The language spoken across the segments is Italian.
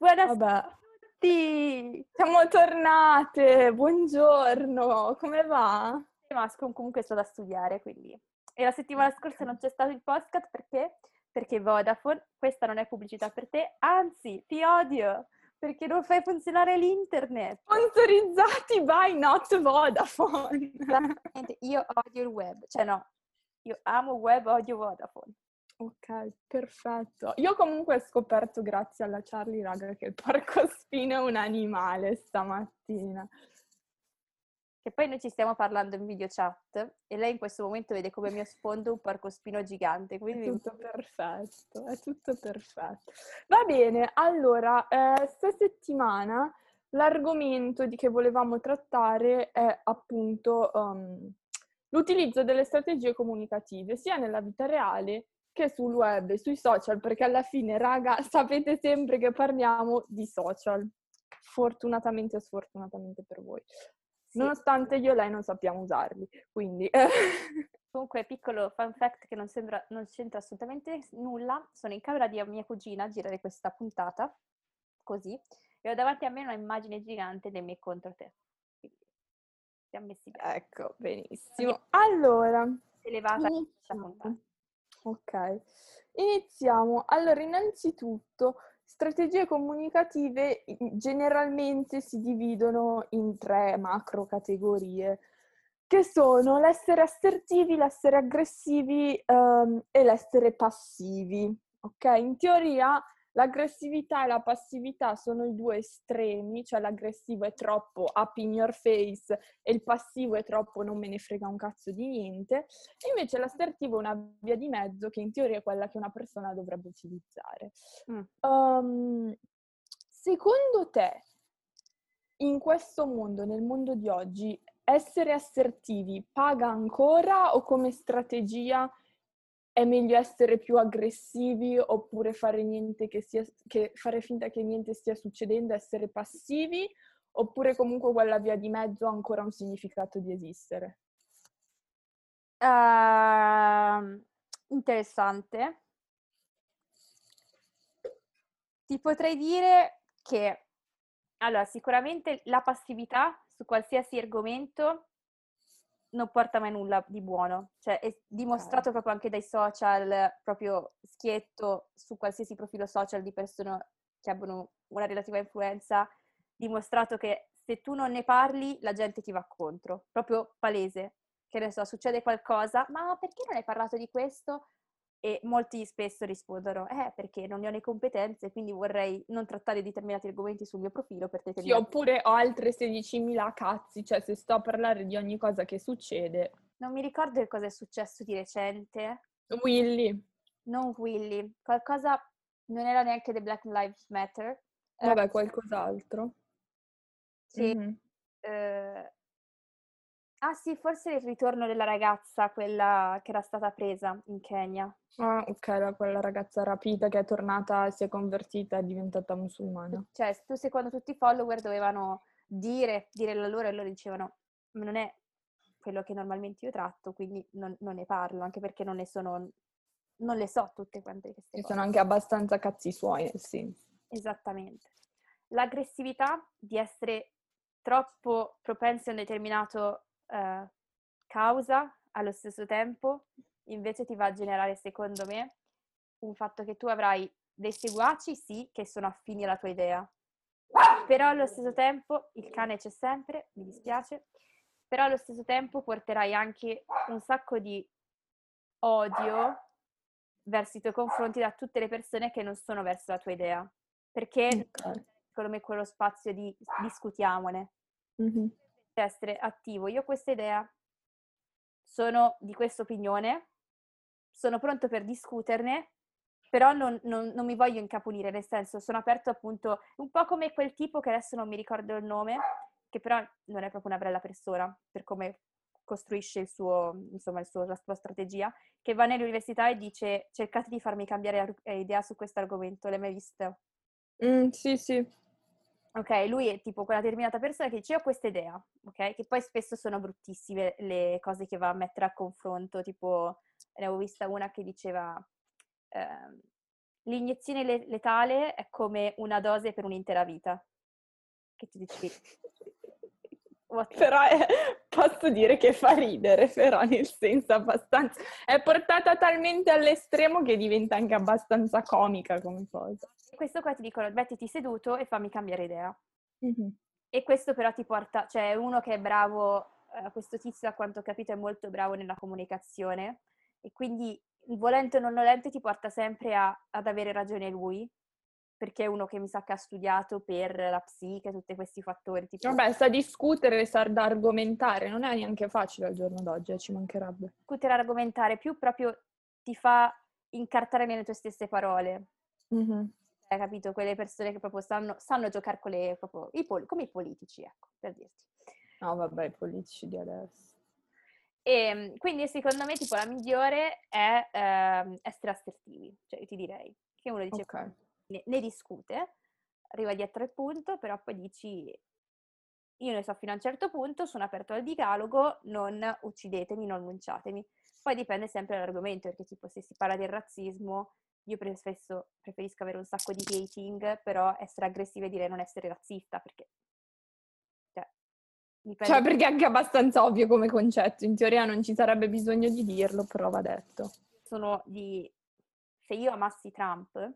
Buonasera Vabbè, a tutti! siamo tornate, buongiorno, come va? Ma comunque sto da studiare, quindi... E la settimana scorsa non c'è stato il podcast perché? Perché Vodafone, questa non è pubblicità per te, anzi, ti odio, perché non fai funzionare l'internet. Sponsorizzati by Not Vodafone. Esattamente, io odio il web, cioè no, io amo web, odio Vodafone. Ok, perfetto. Io comunque ho scoperto, grazie alla Charlie, raga, che il porcospino è un animale stamattina. Che poi noi ci stiamo parlando in video chat e lei in questo momento vede come mio sfondo un porcospino gigante, È quindi tutto perfetto, è tutto perfetto. Va bene, allora, eh, sta settimana l'argomento di che volevamo trattare è appunto um, l'utilizzo delle strategie comunicative, sia nella vita reale che sul web e sui social, perché alla fine, raga, sapete sempre che parliamo di social. Fortunatamente o sfortunatamente per voi. sì. Nonostante io e lei non sappiamo usarli, quindi... Comunque, piccolo fun fact che non, sembra, non c'entra assolutamente nulla, sono in camera di mia cugina a girare questa puntata, così, e ho davanti a me una immagine gigante del me contro te. Quindi, siamo messi bene. Ecco, benissimo. Allora, Elevata questa puntata. Ok, iniziamo. Allora, innanzitutto, strategie comunicative generalmente si dividono in tre macro categorie, che sono l'essere assertivi, l'essere aggressivi ehm, e l'essere passivi. Ok, in teoria l'aggressività e la passività sono i due estremi, cioè l'aggressivo è troppo up in your face e il passivo è troppo non me ne frega un cazzo di niente. E invece l'assertivo è una via di mezzo che in teoria è quella che una persona dovrebbe utilizzare. Mm. Ehm, secondo te, in questo mondo, nel mondo di oggi, essere assertivi paga ancora o come strategia è meglio essere più aggressivi oppure fare che sia, che fare finta che niente stia succedendo, essere passivi, oppure comunque quella via di mezzo ha ancora un significato di esistere? Ehm, interessante. Ti potrei dire che, allora, sicuramente la passività su qualsiasi argomento non porta mai nulla di buono, cioè è dimostrato proprio anche dai social, proprio schietto su qualsiasi profilo social di persone che abbiano una relativa influenza, dimostrato che se tu non ne parli la gente ti va contro, proprio palese. Che ne so, succede qualcosa, ma perché non hai parlato di questo? E molti spesso rispondono, eh, perché non ne ho le competenze, quindi vorrei non trattare determinati argomenti sul mio profilo per Sì, determinati... oppure ho altre 16.000 cazzi, cioè se sto a parlare di ogni cosa che succede. Non mi ricordo che cosa è successo di recente, Willy, non Willy, qualcosa non era neanche The Black Lives Matter. vabbè, qualcos'altro. sì, Mhm. eh, ah sì, forse il ritorno della ragazza, quella che era stata presa in Kenya. Ah, ok, la- quella ragazza rapita che è tornata, si è convertita, è diventata musulmana. Cioè, tu secondo tutti i follower dovevano dire, dire la loro e loro dicevano, "Ma non è quello che normalmente io tratto, quindi non, non ne parlo, anche perché non ne sono, non le so tutte quante queste cose. sono anche abbastanza cazzi suoi, nel senso. Esattamente. L'aggressività di essere troppo propensi a un determinato eh, causa allo stesso tempo, invece ti va a generare, secondo me, un fatto che tu avrai dei seguaci, sì, che sono affini alla tua idea, però allo stesso tempo, il cane c'è sempre, mi dispiace, però allo stesso tempo porterai anche un sacco di odio verso i tuoi confronti da tutte le persone che non sono verso la tua idea, perché secondo me quello spazio di discutiamone, Mhm. Essere attivo. Io ho questa idea, sono di questa opinione, sono pronto per discuterne, però non, non- non mi voglio incaponire, nel senso sono aperto appunto un po' come quel tipo che adesso non mi ricordo il nome, che però non è proprio una bella persona per come costruisce il suo, insomma, il suo- la sua strategia, che va nell'università e dice cercate di farmi cambiare ar- idea su questo argomento, l'hai mai visto? Mm, sì, sì. Ok, lui è tipo quella determinata persona che dice: Io ho questa idea, ok? Che poi spesso sono bruttissime le cose che va a mettere a confronto. Tipo, ne avevo vista una che diceva: ehm, l'iniezione letale è come una dose per un'intera vita. Che tu dici... però è, posso dire che fa ridere, però nel senso abbastanza... È portata talmente all'estremo che diventa anche abbastanza comica come cosa. Questo qua ti dicono, mettiti seduto e fammi cambiare idea. Mm-hmm. E questo però ti porta, cioè uno che è bravo, eh, questo tizio a quanto ho capito è molto bravo nella comunicazione e quindi volente o non volente ti porta sempre a, ad avere ragione lui, perché è uno che mi sa che ha studiato per la psiche, tutti questi fattori. Tipo... Vabbè, sa discutere, sa da argomentare, non è neanche facile al giorno d'oggi, eh, ci mancherebbe. Discutere, argomentare, più proprio ti fa incartare nelle tue stesse parole. Mm-hmm. Hai capito? Quelle persone che proprio sanno, sanno giocare con le, proprio, i pol- come i politici, ecco, per dirti. No, vabbè, i politici di adesso. E ehm, quindi secondo me tipo la migliore è eh, essere assertivi, cioè io ti direi che uno dice okay. Ne, ne, discute, arriva dietro al punto, però poi dici io ne so fino a un certo punto, sono aperto al dialogo, non uccidetemi, non annunciatemi. Poi dipende sempre dall'argomento, perché tipo se si parla del razzismo, io spesso preferisco avere un sacco di hating, però essere aggressiva e dire non essere razzista, perché Dipende. Cioè, perché è anche abbastanza ovvio come concetto. In teoria non ci sarebbe bisogno di dirlo, però va detto. Sono di... Se io amassi Trump,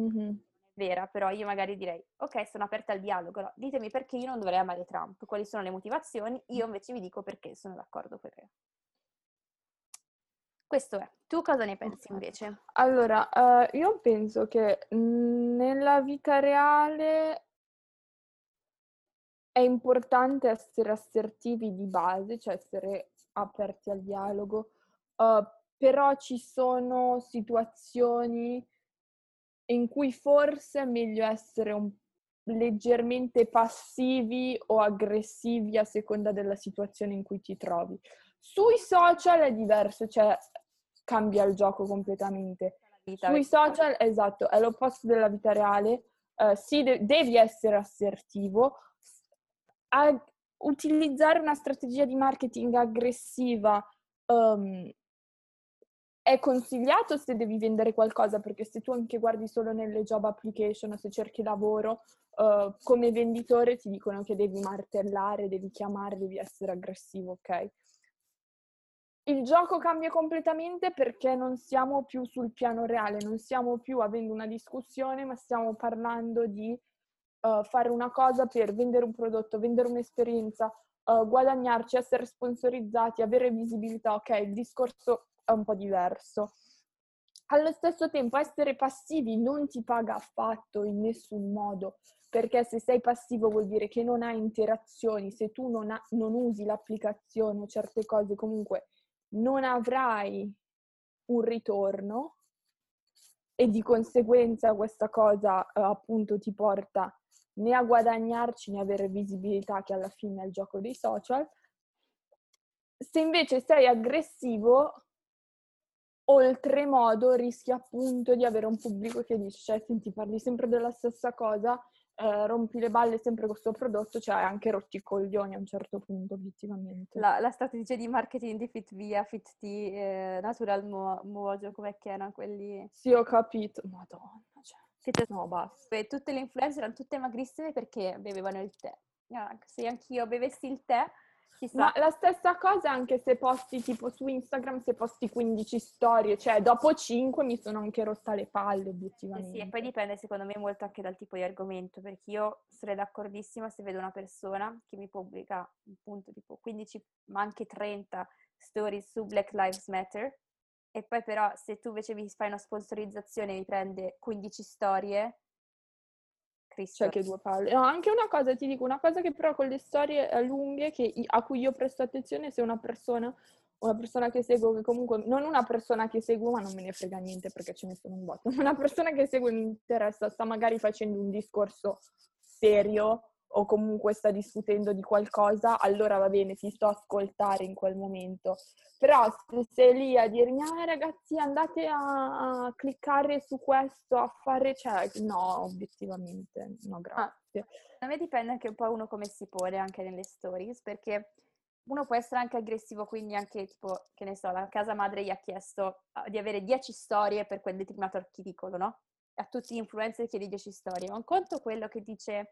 mm-hmm. è vera, però io magari direi, ok, sono aperta al dialogo, no? ditemi perché io non dovrei amare Trump, quali sono le motivazioni, io invece vi dico perché sono d'accordo con te. Questo è. Tu cosa ne pensi invece? Allora, uh, io penso che nella vita reale è importante essere assertivi di base, cioè essere aperti al dialogo, uh, però ci sono situazioni in cui forse è meglio essere un, leggermente passivi o aggressivi a seconda della situazione in cui ti trovi. Sui social è diverso, cioè cambia il gioco completamente. Sui social, esatto, è l'opposto della vita reale. Uh, sì, de- devi essere assertivo, a utilizzare una strategia di marketing aggressiva um, è consigliato se devi vendere qualcosa, perché se tu anche guardi solo nelle job application, se cerchi lavoro, uh, come venditore ti dicono che devi martellare, devi chiamare, devi essere aggressivo, ok? Il gioco cambia completamente perché non siamo più sul piano reale, non stiamo più avendo una discussione, ma stiamo parlando di uh, fare una cosa per vendere un prodotto, vendere un'esperienza, uh, guadagnarci, essere sponsorizzati, avere visibilità, ok, il discorso è un po' diverso. Allo stesso tempo essere passivi non ti paga affatto in nessun modo, perché se sei passivo vuol dire che non hai interazioni, se tu non, ha, non usi l'applicazione o certe cose comunque non avrai un ritorno e di conseguenza questa cosa eh, appunto ti porta né a guadagnarci né avere visibilità che alla fine è il gioco dei social. Se invece sei aggressivo, oltremodo rischi appunto di avere un pubblico che dice, cioè, senti, parli sempre della stessa cosa, eh, rompi le balle sempre con questo prodotto, cioè anche rotti i coglioni a un certo punto, obiettivamente. La, la strategia di marketing di FitVia, FitT, eh, Natural Mo- Mojo, come erano quelli? Sì, ho capito. Madonna, cioè. Siete no, basta. E tutte le influencer erano tutte magrissime perché bevevano il tè. Se anch'io bevessi il tè. Ma la stessa cosa anche se posti tipo su Instagram, se posti 15 storie, cioè dopo 5 mi sono anche rotta le palle obiettivamente. Sì, sì, e poi dipende secondo me molto anche dal tipo di argomento, perché io sarei d'accordissima se vedo una persona che mi pubblica appunto tipo 15, ma anche 30 stories su Black Lives Matter, e poi però se tu invece mi fai una sponsorizzazione e mi prende 15 storie, Cristo. Cioè che due palle. No, anche una cosa, ti dico, una cosa che però con le storie eh, lunghe che, a cui io presto attenzione se una persona, una persona che seguo, che comunque, non una persona che seguo, ma non me ne frega niente perché ce ne sono un botto, una persona che segue mi interessa, sta magari facendo un discorso serio o comunque sta discutendo di qualcosa, allora va bene, ti sto a ascoltare in quel momento. Però se sei lì a dirmi, ah ragazzi andate a, a cliccare su questo, a fare, cioè, no, obiettivamente, no ah, grazie. Ah, a me dipende anche un po' uno come si pone anche nelle stories, perché uno può essere anche aggressivo, quindi anche tipo, che ne so, la casa madre gli ha chiesto ah, di avere 10 storie per quel determinato articolo, no? a tutti gli influencer chiedi 10 storie, ma un conto quello che dice,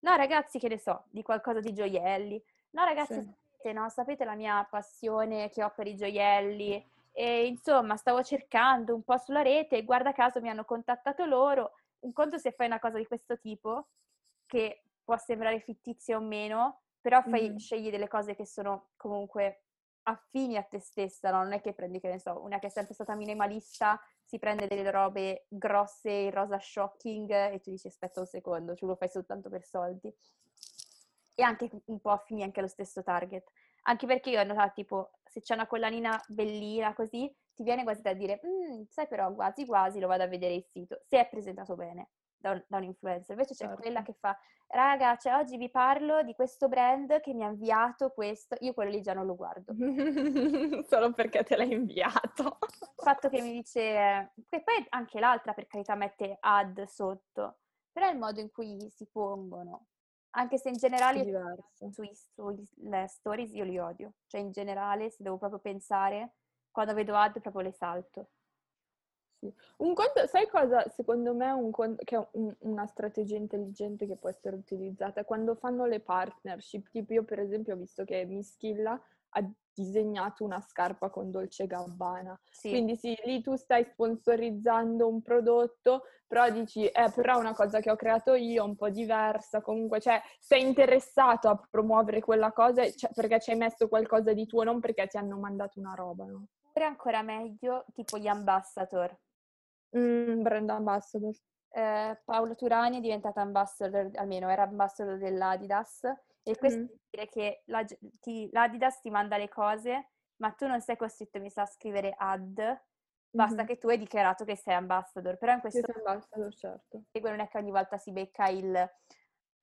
no ragazzi che ne so, di qualcosa di gioielli, no ragazzi sì. sapete, no, sapete la mia passione che ho per i gioielli, e insomma stavo cercando un po' sulla rete e guarda caso mi hanno contattato loro, un conto se fai una cosa di questo tipo, che può sembrare fittizia o meno, però fai, mm. scegli delle cose che sono comunque affini a te stessa, no? non è che prendi, che ne so, una che è sempre stata minimalista, si prende delle robe grosse, rosa shocking e tu dici aspetta un secondo, ce lo fai soltanto per soldi. E anche un po' affini anche allo stesso target. Anche perché io ho notato, tipo, se c'è una collanina bellina così, ti viene quasi da dire, mm, sai però, quasi quasi lo vado a vedere il sito, se è presentato bene da un, da un influencer. Invece c'è certo. quella che fa, raga, cioè oggi vi parlo di questo brand che mi ha inviato questo, io quello lì già non lo guardo. Solo perché te l'hai inviato. Il fatto che mi dice, e poi anche l'altra per carità mette ad sotto, però è il modo in cui si pongono. Anche se in generale sui, sulle stories io li odio. Cioè in generale, se devo proprio pensare, quando vedo ad proprio le salto. Sì. Un conto, sai cosa secondo me un conto, che è un, una strategia intelligente che può essere utilizzata? Quando fanno le partnership, tipo io per esempio ho visto che Mischilla ha disegnato una scarpa con Dolce Gabbana. Sì. Quindi sì, lì tu stai sponsorizzando un prodotto, però dici, eh, però è una cosa che ho creato io, un po' diversa, comunque, cioè, sei interessato a promuovere quella cosa cioè, perché ci hai messo qualcosa di tuo, non perché ti hanno mandato una roba, no? Oppure ancora meglio, tipo gli ambassador. Mm, brand ambassador. Eh, Paolo Turani è diventata ambassador, almeno era ambassador dell'Adidas, e questo mm. vuol dire che la, ti, l'Adidas ti manda le cose, ma tu non sei costretto, mi sa, a scrivere ad, basta mm-hmm. che tu hai dichiarato che sei ambassador. Però in questo caso, ambassador, certo. non è che ogni volta si becca il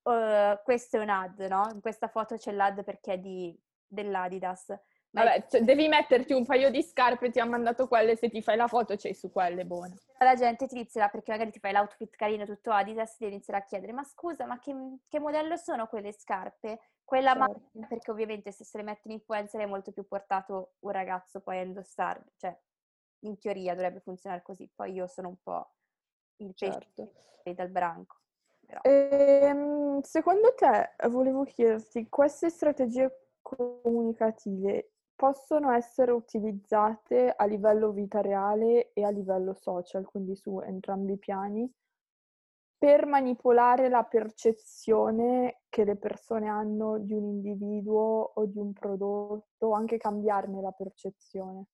uh, questo è un ad, no? In questa foto c'è l'ad perché è di, dell'Adidas. Vabbè, cioè, devi metterti un paio di scarpe, ti ha mandato quelle, se ti fai la foto c'hai su quelle, buone. La gente ti inizierà, perché magari ti fai l'outfit carino tutto Adidas, ti inizierà a chiedere, ma scusa, ma che, che modello sono quelle scarpe? Quella certo. ma... Perché ovviamente se se le metti in influencer è molto più portato un ragazzo poi a indossarle, cioè in teoria dovrebbe funzionare così, poi io sono un po' il certo. pesce dal branco. Ehm, secondo te, volevo chiederti, queste strategie comunicative possono essere utilizzate a livello vita reale e a livello social, quindi su entrambi i piani, per manipolare la percezione che le persone hanno di un individuo o di un prodotto, o anche cambiarne la percezione.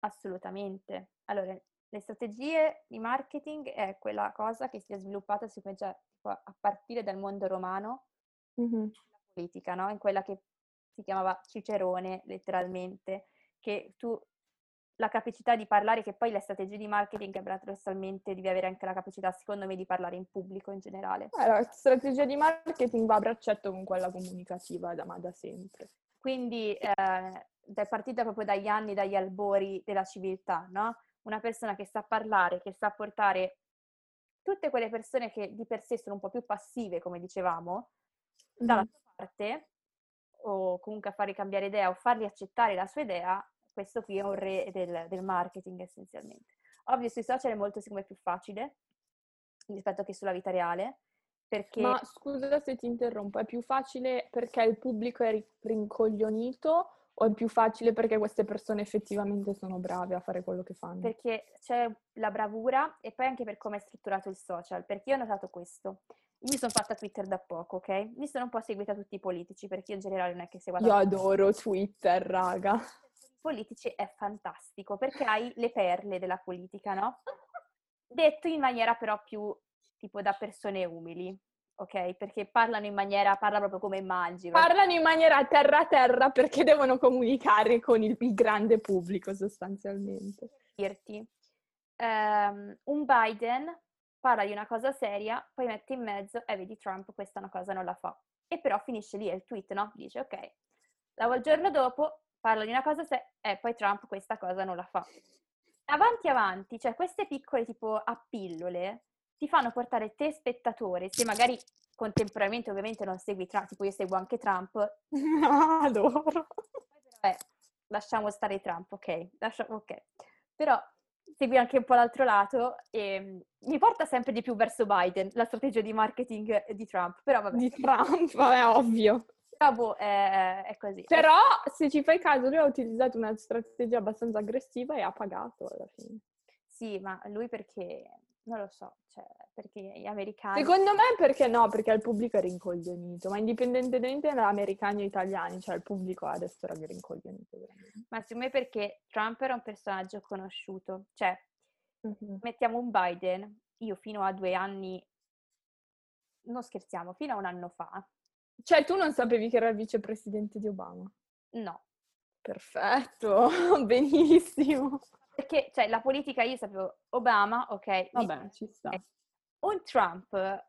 Assolutamente. Allora, le strategie di marketing è quella cosa che si è sviluppata secondo me, a partire dal mondo romano, mm-hmm. la politica, no? in quella che si chiamava Cicerone letteralmente, che tu la capacità di parlare, che poi le strategie di marketing paradossalmente devi avere anche la capacità, secondo me, di parlare in pubblico in generale. Eh, la strategia di marketing va a braccetto con quella comunicativa, da, ma da sempre. Quindi eh, è partita proprio dagli anni, dagli albori della civiltà, no? Una persona che sa parlare, che sa portare tutte quelle persone che di per sé sono un po' più passive, come dicevamo, dalla mm. sua parte, o comunque a farli cambiare idea o farli accettare la sua idea, questo qui è un re del, del marketing essenzialmente. Ovvio sui social è molto secondo me più facile rispetto che sulla vita reale, perché... Ma scusa se ti interrompo, è più facile perché il pubblico è rincoglionito o è più facile perché queste persone effettivamente sono brave a fare quello che fanno? Perché c'è la bravura e poi anche per come è strutturato il social, perché io ho notato questo. Mi sono fatta Twitter da poco, ok? Mi sono un po' seguita tutti i politici, perché io in generale non è che seguo... Io adoro Twitter, raga. Politici è fantastico, perché hai le perle della politica, no? Detto in maniera però più tipo da persone umili, ok? Perché parlano in maniera, parla proprio come immagini. Parlano in maniera terra terra perché devono comunicare con il, il grande pubblico sostanzialmente. Dirti, um, un Biden parla di una cosa seria, poi mette in mezzo, e eh, vedi Trump questa una cosa non la fa. E però finisce lì, è il tweet, no? Dice, ok, il giorno dopo parla di una cosa seria, e eh, poi Trump questa cosa non la fa. Avanti avanti, cioè queste piccole tipo a pillole ti fanno portare te spettatore, se magari contemporaneamente ovviamente non segui Trump, tipo io seguo anche Trump. adoro. Vabbè, lasciamo stare Trump, ok? Lasciamo, ok. Però segui anche un po' l'altro lato e mm, mi porta sempre di più verso Biden, la strategia di marketing di Trump, però vabbè. Di Trump, vabbè, ovvio. Però boh, è, è così. Però, se ci fai caso, lui ha utilizzato una strategia abbastanza aggressiva e ha pagato alla fine. Sì, ma lui perché, non lo so, cioè, perché gli americani... Secondo me perché no, perché il pubblico è rincoglionito, ma indipendentemente da americani o italiani, cioè il pubblico adesso era rincoglionito. Veramente. Ma secondo me perché Trump era un personaggio conosciuto, cioè, mm-hmm. mettiamo un Biden, io fino a due anni, non scherziamo, fino a un anno fa... Cioè, tu non sapevi che era il vicepresidente di Obama? No. Perfetto, benissimo. Perché, cioè, la politica io sapevo Obama, ok. Vabbè, ci sta. Eh, un Trump,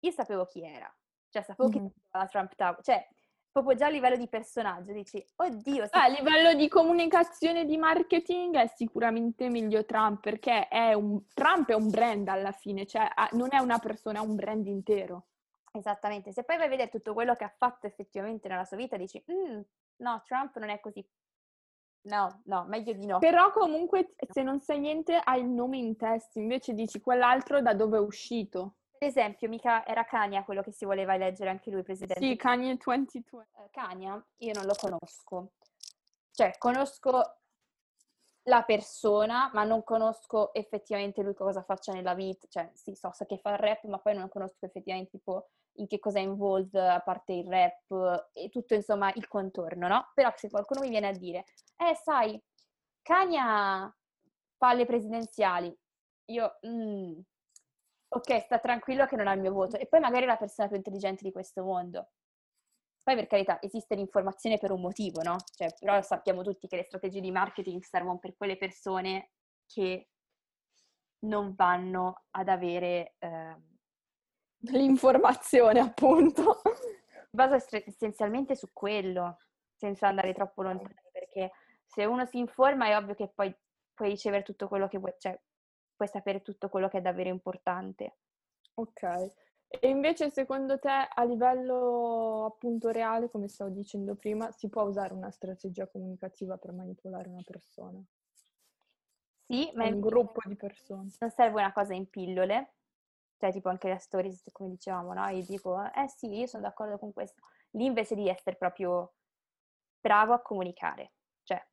io sapevo chi era. Cioè, sapevo mm-hmm. che la Trump Tower. Cioè, proprio già a livello di personaggio, dici, oddio. Ah, a livello di comunicazione e di marketing è sicuramente meglio Trump, perché è un, Trump è un brand alla fine, cioè non è una persona, è un brand intero. Esattamente, se poi vai a vedere tutto quello che ha fatto effettivamente nella sua vita, dici, mm, no, Trump non è così No, no, meglio di no. Però comunque se non sai niente hai il nome in testa, invece dici quell'altro da dove è uscito. Per esempio, mica era Kanye quello che si voleva eleggere anche lui presidente. Sì, Kanye 2020. Uh, Kanye io non lo conosco. Cioè, conosco la persona, ma non conosco effettivamente lui cosa faccia nella vita. Cioè, sì, so, so che fa il rap, ma poi non conosco effettivamente tipo in che cosa è involved a parte il rap e tutto insomma il contorno, no? Però se qualcuno mi viene a dire, eh sai, Kanye fa le presidenziali, io, mm, ok, sta tranquillo che non ha il mio voto, e poi magari è la persona più intelligente di questo mondo. Poi per carità esiste l'informazione per un motivo, no? Cioè, però sappiamo tutti che le strategie di marketing servono per quelle persone che non vanno ad avere... Eh, L'informazione, appunto. Basa essenzialmente su quello, senza andare troppo lontano, perché se uno si informa è ovvio che poi puoi ricevere tutto quello che vuoi, cioè puoi sapere tutto quello che è davvero importante. Ok. E invece secondo te a livello appunto reale, come stavo dicendo prima, si può usare una strategia comunicativa per manipolare una persona? Sì, ma un gruppo di persone. Non serve una cosa in pillole, cioè tipo anche le stories, come dicevamo, no? Io dico, eh sì, io sono d'accordo con questo. Lì invece di essere proprio bravo a comunicare, cioè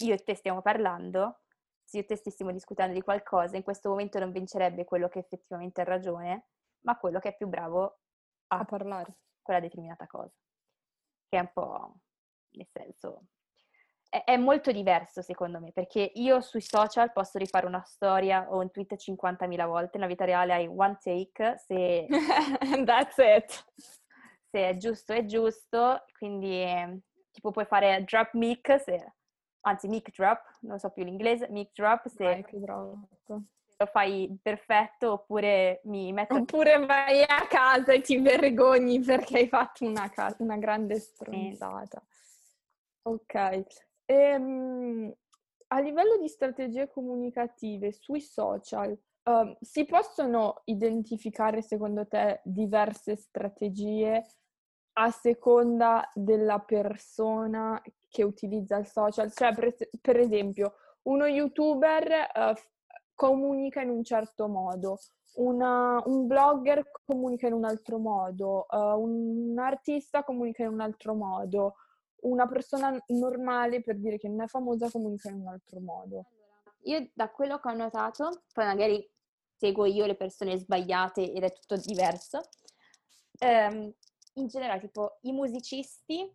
io e te stiamo parlando, se io e te stessimo discutendo di qualcosa, in questo momento non vincerebbe quello che effettivamente ha ragione, ma quello che è più bravo a, a parlare quella determinata cosa. Che è un po', nel senso, è, molto diverso secondo me, perché io sui social posso rifare una storia o un tweet 50.000 volte, nella vita reale hai one take, se... That's it! Se è giusto è giusto, quindi tipo puoi fare drop mic, se, anzi mic drop, non so più l'inglese, mic drop, se... Vai, lo fai perfetto oppure mi metto... Oppure vai a casa e ti vergogni perché hai fatto una, ca- una grande stronzata. Ok. Ehm, a livello di strategie comunicative sui social, uh, si possono identificare secondo te diverse strategie a seconda della persona che utilizza il social? Cioè, per, per esempio, uno youtuber uh, comunica in un certo modo, una, un blogger comunica in un altro modo, uh, un artista comunica in un altro modo, una persona normale, per dire che non è famosa, comunica in un altro modo. Io da quello che ho notato, poi magari seguo io le persone sbagliate ed è tutto diverso, ehm, in generale tipo i musicisti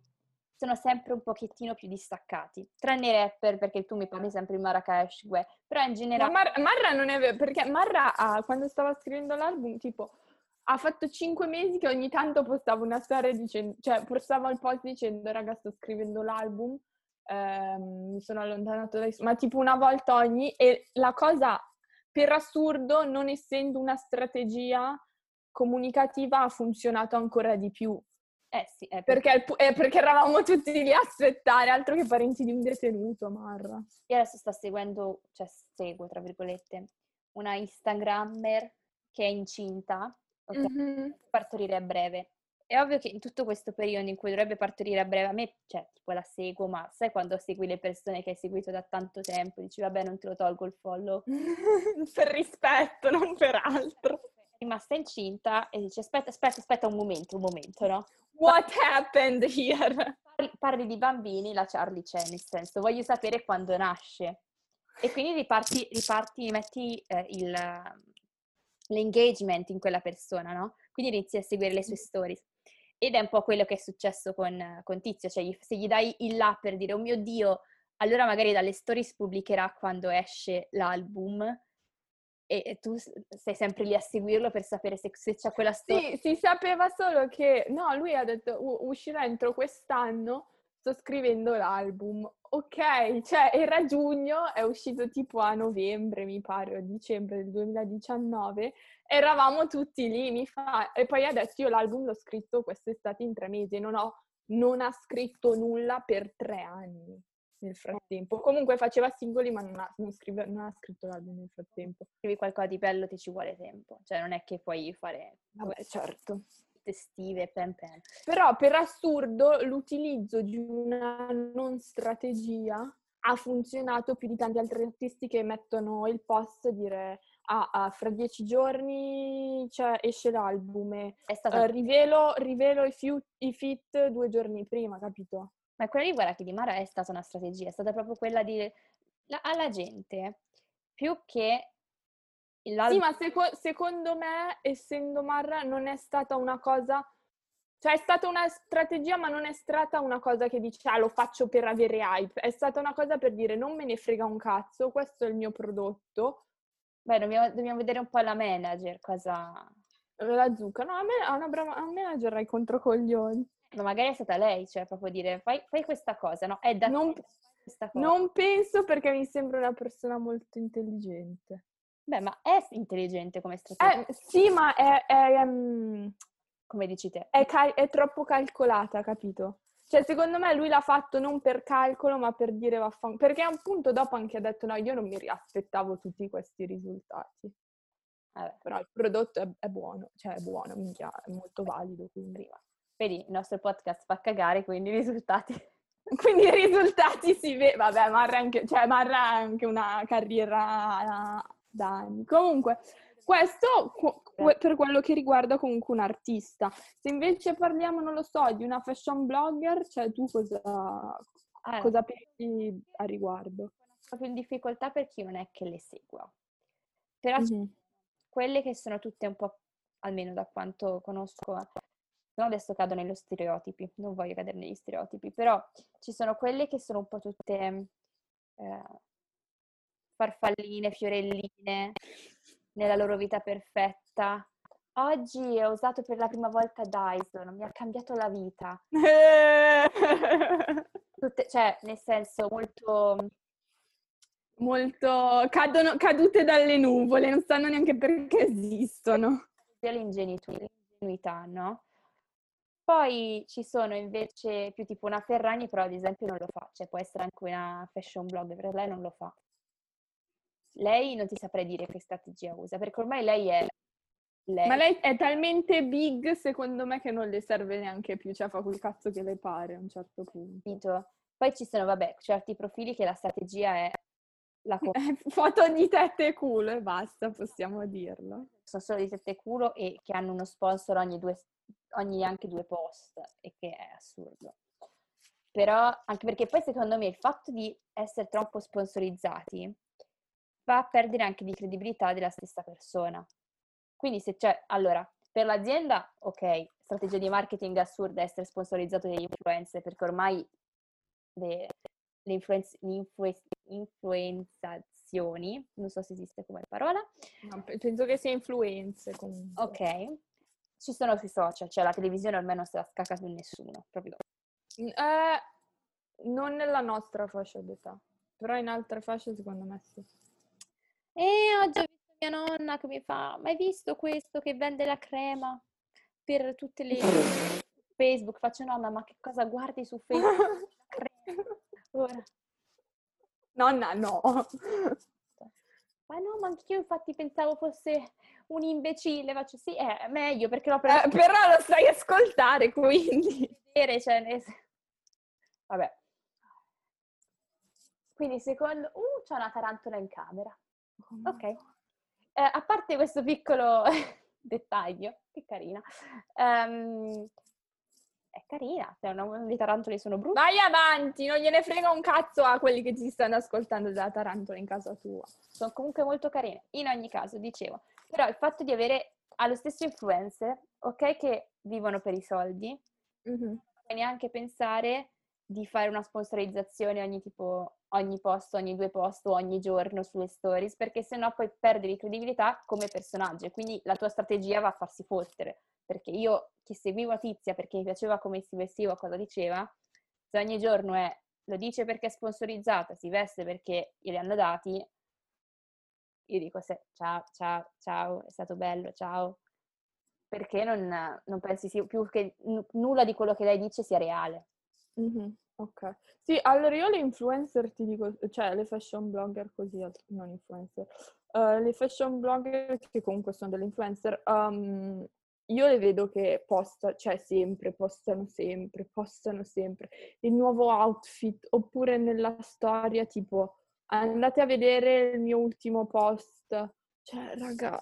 sono sempre un pochettino più distaccati, tranne i rapper, perché tu mi parli sempre di Marrakesh, però in generale... Ma Mar- Marra non è vero, perché Marra, ah, quando stava scrivendo l'album, tipo, ha fatto cinque mesi che ogni tanto postava una storia dicendo, cioè postava il post dicendo raga sto scrivendo l'album, ehm, mi sono allontanato dai... ma tipo una volta ogni... E la cosa, per assurdo, non essendo una strategia comunicativa, ha funzionato ancora di più. Eh sì, eh, perché, eh, perché eravamo tutti lì a aspettare, altro che parenti di un detenuto, Marra. Io adesso sto seguendo, cioè seguo, tra virgolette, una Instagrammer che è incinta, ok? Mm-hmm. Partorire a breve. è ovvio che in tutto questo periodo in cui dovrebbe partorire a breve, a me, cioè, tipo la seguo, ma sai quando segui le persone che hai seguito da tanto tempo, dici vabbè non te lo tolgo il follow. per rispetto, non per altro. È rimasta incinta e dici aspetta, aspetta, aspetta un momento, un momento, no? What happened here? Parli, di bambini, la Charlie c'è, nel senso, voglio sapere quando nasce. E quindi riparti, riparti metti eh, il, l'engagement in quella persona, no? Quindi inizi a seguire le sue stories. Ed è un po' quello che è successo con, con Tizio, cioè se gli dai il là per dire, oh mio Dio, allora magari dalle stories pubblicherà quando esce l'album e tu sei sempre lì a seguirlo per sapere se, se c'è quella storia. Sì, si sapeva solo che, no, lui ha detto uscirà entro quest'anno, sto scrivendo l'album. Ok, cioè era giugno, è uscito tipo a novembre, mi pare, o dicembre del 2019, eravamo tutti lì, mi fa... E poi ha detto io l'album l'ho scritto quest'estate in tre mesi, non, ho, non ha scritto nulla per tre anni nel frattempo. Comunque faceva singoli ma non ha, non scrive, non ha scritto l'album nel frattempo. Scrivi qualcosa di bello ti ci vuole tempo, cioè non è che puoi fare... Vabbè, certo estive, pen pen. Però per assurdo l'utilizzo di una non strategia ha funzionato più di tanti altri artisti che mettono il post e dire ah, ah, fra dieci giorni cioè, esce l'album e uh, rivelo, rivelo i, fiu- i fit due giorni prima, capito? Ma quella lì, guarda, che di Mara è stata una strategia, è stata proprio quella di... La, alla gente, più che sì, ma seco- secondo me, essendo Marra, non è stata una cosa... Cioè è stata una strategia, ma non è stata una cosa che dice, ah, lo faccio per avere hype. È stata una cosa per dire, non me ne frega un cazzo, questo è il mio prodotto. Beh, dobbiamo, dobbiamo vedere un po' la manager, cosa... La zucca, no, a me a una brava a manager hai controcoglioni. Ma magari è stata lei, cioè proprio dire, fai, fai questa cosa, no? È da non, questa cosa. Non penso perché mi sembra una persona molto intelligente. Beh, ma è intelligente come strategia. Eh, sì, ma è, è um, come dici te. È, cal- è, troppo calcolata, capito? Cioè, secondo me lui l'ha fatto non per calcolo, ma per dire vaffanculo. Perché a un punto dopo anche ha detto, no, io non mi aspettavo tutti questi risultati. Vabbè. Però il prodotto è, è buono, cioè è buono, minchia, è molto valido. Quindi. Vedi, il nostro podcast fa cagare, quindi i risultati... quindi i risultati si vede... Vabbè, Marra anche, cioè, Marra ha anche una carriera da anni. Comunque, questo per quello che riguarda comunque un artista. Se invece parliamo, non lo so, di una fashion blogger, cioè tu cosa, eh. cosa pensi a riguardo? Proprio in difficoltà perché non è che le segua. Però mm-hmm. quelle che sono tutte un po', almeno da quanto conosco, no adesso cado negli stereotipi, non voglio cadere negli stereotipi, però ci sono quelle che sono un po' tutte eh, farfalline, fiorelline nella loro vita perfetta. Oggi ho usato per la prima volta Dyson, mi ha cambiato la vita. Tutte, cioè, nel senso, molto... Molto... Cadono, cadute dalle nuvole, non sanno neanche perché esistono. L'ingenuità, no? Poi ci sono invece più tipo una Ferragni, però ad esempio non lo fa, cioè può essere anche una fashion blogger, per lei non lo fa lei non ti saprei dire che strategia usa, perché ormai lei è lei. Ma lei è talmente big, secondo me, che non le serve neanche più, cioè fa quel cazzo che le pare a un certo punto. Poi ci sono, vabbè, certi profili che la strategia è la co- foto di tette e culo e basta, possiamo dirlo. Sono solo di tette e culo e che hanno uno sponsor ogni, due, ogni anche due post e che è assurdo. Però, anche perché poi secondo me il fatto di essere troppo sponsorizzati va a perdere anche di credibilità della stessa persona. Quindi se c'è, allora, per l'azienda, ok, strategia di marketing assurda essere sponsorizzato dagli influencer, perché ormai le, le, influenz, le influ, influenzazioni, non so se esiste come parola. No, penso che sia influenze comunque. Ok, ci sono sui social, cioè la televisione ormai non se la scacca su nessuno, proprio. Eh, non nella nostra fascia d'età, però in altre fasce secondo me sì. E oggi ho visto mia nonna che mi fa, ma hai visto questo che vende la crema per tutte le... Facebook? Faccio nonna, ma che cosa guardi su Facebook? Ora. Nonna, no. Ma no, ma anch'io infatti pensavo fosse un imbecille, faccio sì, è meglio perché l'ho preso. Eh, però lo stai ascoltare, quindi. Cioè. Vabbè. Quindi secondo... Uh, c'è una tarantola in camera. Oh, ok. Eh, a parte questo piccolo dettaglio, che carina. Um, è carina, cioè una, le tarantole sono brutte. Vai avanti, non gliene frega un cazzo a quelli che ti stanno ascoltando della tarantola in casa tua. Sono comunque molto carine. In ogni caso, dicevo, però il fatto di avere allo stesso influencer, ok che vivono per i soldi, mm-hmm. e neanche pensare di fare una sponsorizzazione ogni tipo, ogni post, ogni due post o ogni giorno sulle stories, perché sennò poi perdi di credibilità come personaggio e quindi la tua strategia va a farsi fottere. Perché io che seguivo a Tizia perché mi piaceva come si vestiva, cosa diceva, se ogni giorno è lo dice perché è sponsorizzata, si veste perché glieli hanno dati, io dico se, ciao, ciao, ciao, è stato bello, ciao. Perché non, non pensi più che n- nulla di quello che lei dice sia reale. Mm-hmm. Ok. Sì, allora io le influencer ti dico, cioè le fashion blogger così, non influencer, uh, le fashion blogger che comunque sono delle influencer, um, io le vedo che postano, cioè sempre, postano sempre, postano sempre il nuovo outfit, oppure nella storia tipo andate a vedere il mio ultimo post, cioè raga,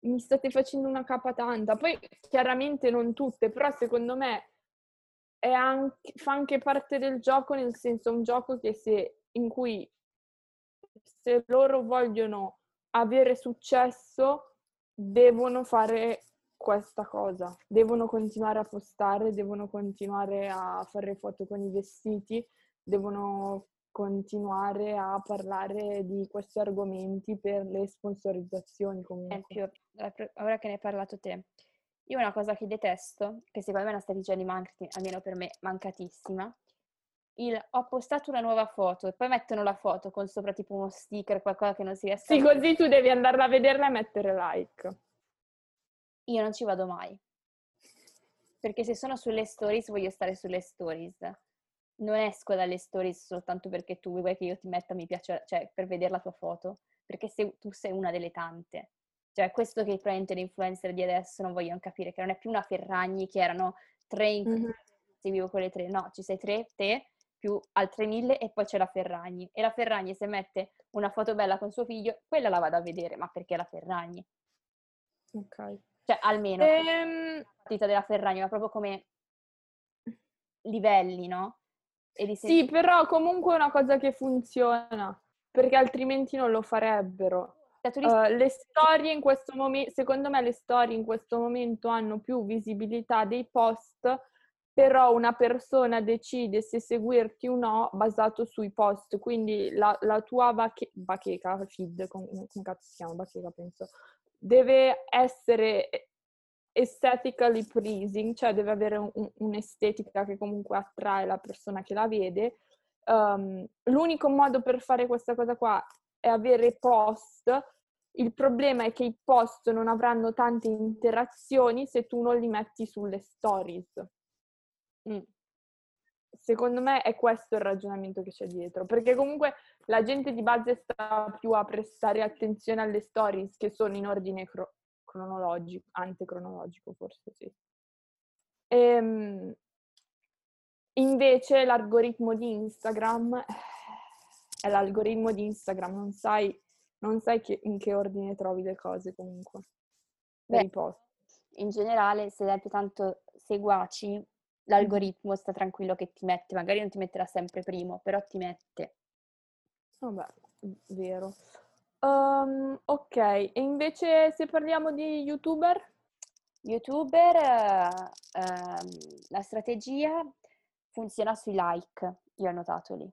mi state facendo una capa tanta. Poi chiaramente non tutte, però secondo me anche, fa anche parte del gioco, nel senso un gioco che se, in cui se loro vogliono avere successo devono fare questa cosa, devono continuare a postare, devono continuare a fare foto con i vestiti, devono continuare a parlare di questi argomenti per le sponsorizzazioni comunque. Esempio, ora che ne hai parlato te, io una cosa che detesto, che secondo me è una strategia di marketing, almeno per me, mancatissima, il ho postato una nuova foto e poi mettono la foto con sopra tipo uno sticker, qualcosa che non si riesce Sì, così tu devi andarla a vederla e mettere like. Io non ci vado mai. Perché se sono sulle stories voglio stare sulle stories non esco dalle stories soltanto perché tu vuoi che io ti metta mi piace, cioè per vedere la tua foto, perché se, tu sei una delle tante. Cioè, questo che probabilmente le influencer di adesso non vogliono capire, che non è più una Ferragni, che erano tre in mm-hmm. seguivo quelle tre, no, ci sei tre, te, più altre mille e poi c'è la Ferragni. E la Ferragni se mette una foto bella con suo figlio, quella la vado a vedere, ma perché la Ferragni? Ok. Cioè, almeno, ehm... la partita della Ferragni, ma proprio come livelli, no? Sì, però comunque è una cosa che funziona, perché altrimenti non lo farebbero. Uh, le storie in questo momento, secondo me le storie in questo momento hanno più visibilità dei post, però una persona decide se seguirti o no basato sui post, quindi la, la tua bache- bacheca, feed, come, cazzo si chiama, bacheca penso, deve essere aesthetically pleasing, cioè deve avere un, un'estetica che comunque attrae la persona che la vede. Um, l'unico modo per fare questa cosa qua è avere post. Il problema è che i post non avranno tante interazioni se tu non li metti sulle stories. Mm. Secondo me è questo il ragionamento che c'è dietro, perché comunque la gente di base sta più a prestare attenzione alle stories che sono in ordine cro- cronologico, antecronologico forse sì. Ehm, invece l'algoritmo di Instagram è l'algoritmo di Instagram, non sai, non sai che, in che ordine trovi le cose comunque. Beh, in generale, se dai più tanto seguaci, l'algoritmo sta tranquillo che ti mette, magari non ti metterà sempre primo, però ti mette. Vabbè, vero. Um, ok, e invece se parliamo di youtuber? YouTuber, eh, ehm, la strategia funziona sui like, io ho notato lì.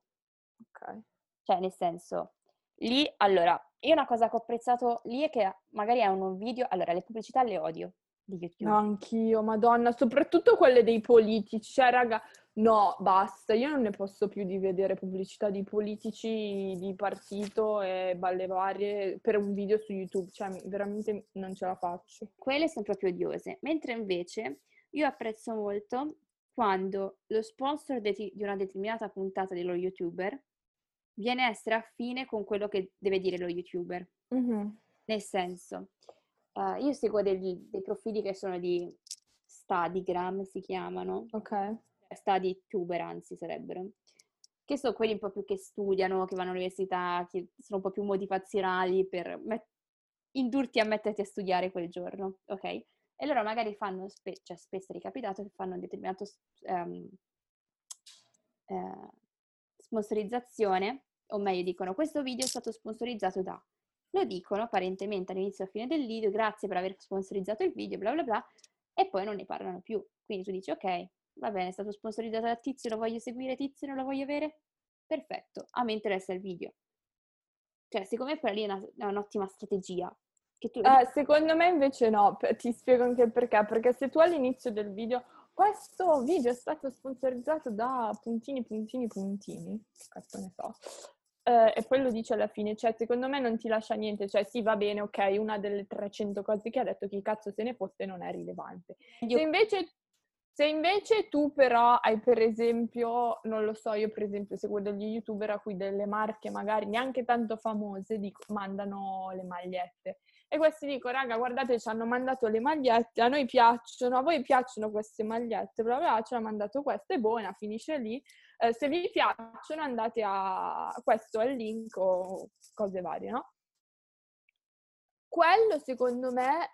Ok. Cioè, nel senso, lì, allora, io una cosa che ho apprezzato lì è che magari è un video, allora, le pubblicità le odio di YouTube. No, anch'io, madonna, soprattutto quelle dei politici, cioè, raga, No, basta, io non ne posso più di vedere pubblicità di politici, di partito e balle varie per un video su YouTube, cioè veramente non ce la faccio. Quelle sono proprio odiose, mentre invece io apprezzo molto quando lo sponsor di una determinata puntata dello YouTuber viene a essere affine con quello che deve dire lo YouTuber. Mm-hmm. Nel senso, uh, io seguo dei, dei, profili che sono di Studygram, si chiamano. Ok. Study tuber, anzi, sarebbero. Che sono quelli un po' più che studiano, che vanno all'università, che sono un po' più motivazionali per met- indurti a metterti a studiare quel giorno, ok? E loro magari fanno, spe- cioè spesso è ricapitato che fanno un determinato um, eh, sponsorizzazione, o meglio dicono questo video è stato sponsorizzato da. Lo dicono apparentemente all'inizio e alla fine del video, grazie per aver sponsorizzato il video, bla bla bla, e poi non ne parlano più. Quindi tu dici, ok, va bene, è stato sponsorizzato da Tizio, lo voglio seguire, Tizio non lo voglio avere? Perfetto, a me interessa il video. Cioè, secondo me quella lì è, una, è un'ottima strategia. Tu... Eh, secondo me invece no, ti spiego anche perché. Perché se tu all'inizio del video questo video è stato sponsorizzato da puntini, puntini, puntini, che cazzo ne so, eh, e poi lo dice alla fine, cioè secondo me non ti lascia niente, cioè sì va bene, ok, una delle 300 cose che ha detto chi cazzo se ne fosse non è rilevante. Se invece, se invece tu però hai per esempio, non lo so, io per esempio seguo degli youtuber a cui delle marche magari neanche tanto famose dico, mandano le magliette e questi dico, raga, guardate, ci hanno mandato le magliette, a noi piacciono, a voi piacciono queste magliette, bla bla, ci hanno mandato questa, è buona, finisce lì. Eh, se vi piacciono andate a... questo è il link o cose varie, no? Quello secondo me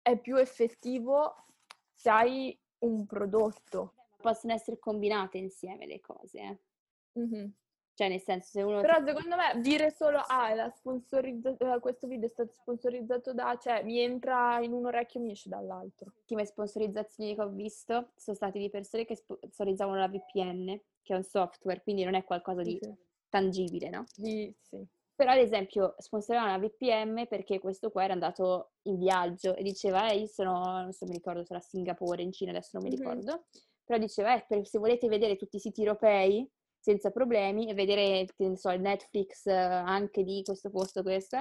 è più effettivo se hai un prodotto. Possono essere combinate insieme le cose. Eh? Mm-hmm. Cioè, nel senso, se uno... Però secondo me dire solo, ah, eh, questo video è stato sponsorizzato da... Cioè, mi entra in un orecchio e mi esce dall'altro. Le ultime sponsorizzazioni che ho visto sono state di persone che sponsorizzavano la VPN, che è un software, quindi non è qualcosa di sì. tangibile, no? Sì, sì. Però, ad esempio, sponsorizzavano la VPN perché questo qua era andato in viaggio e diceva, eh, io sono, non so, mi ricordo se era a Singapore, in Cina, adesso non mi ricordo, mm-hmm. però diceva, eh, se volete vedere tutti i siti europei senza problemi e vedere, so, il Netflix eh, anche di questo posto, questo.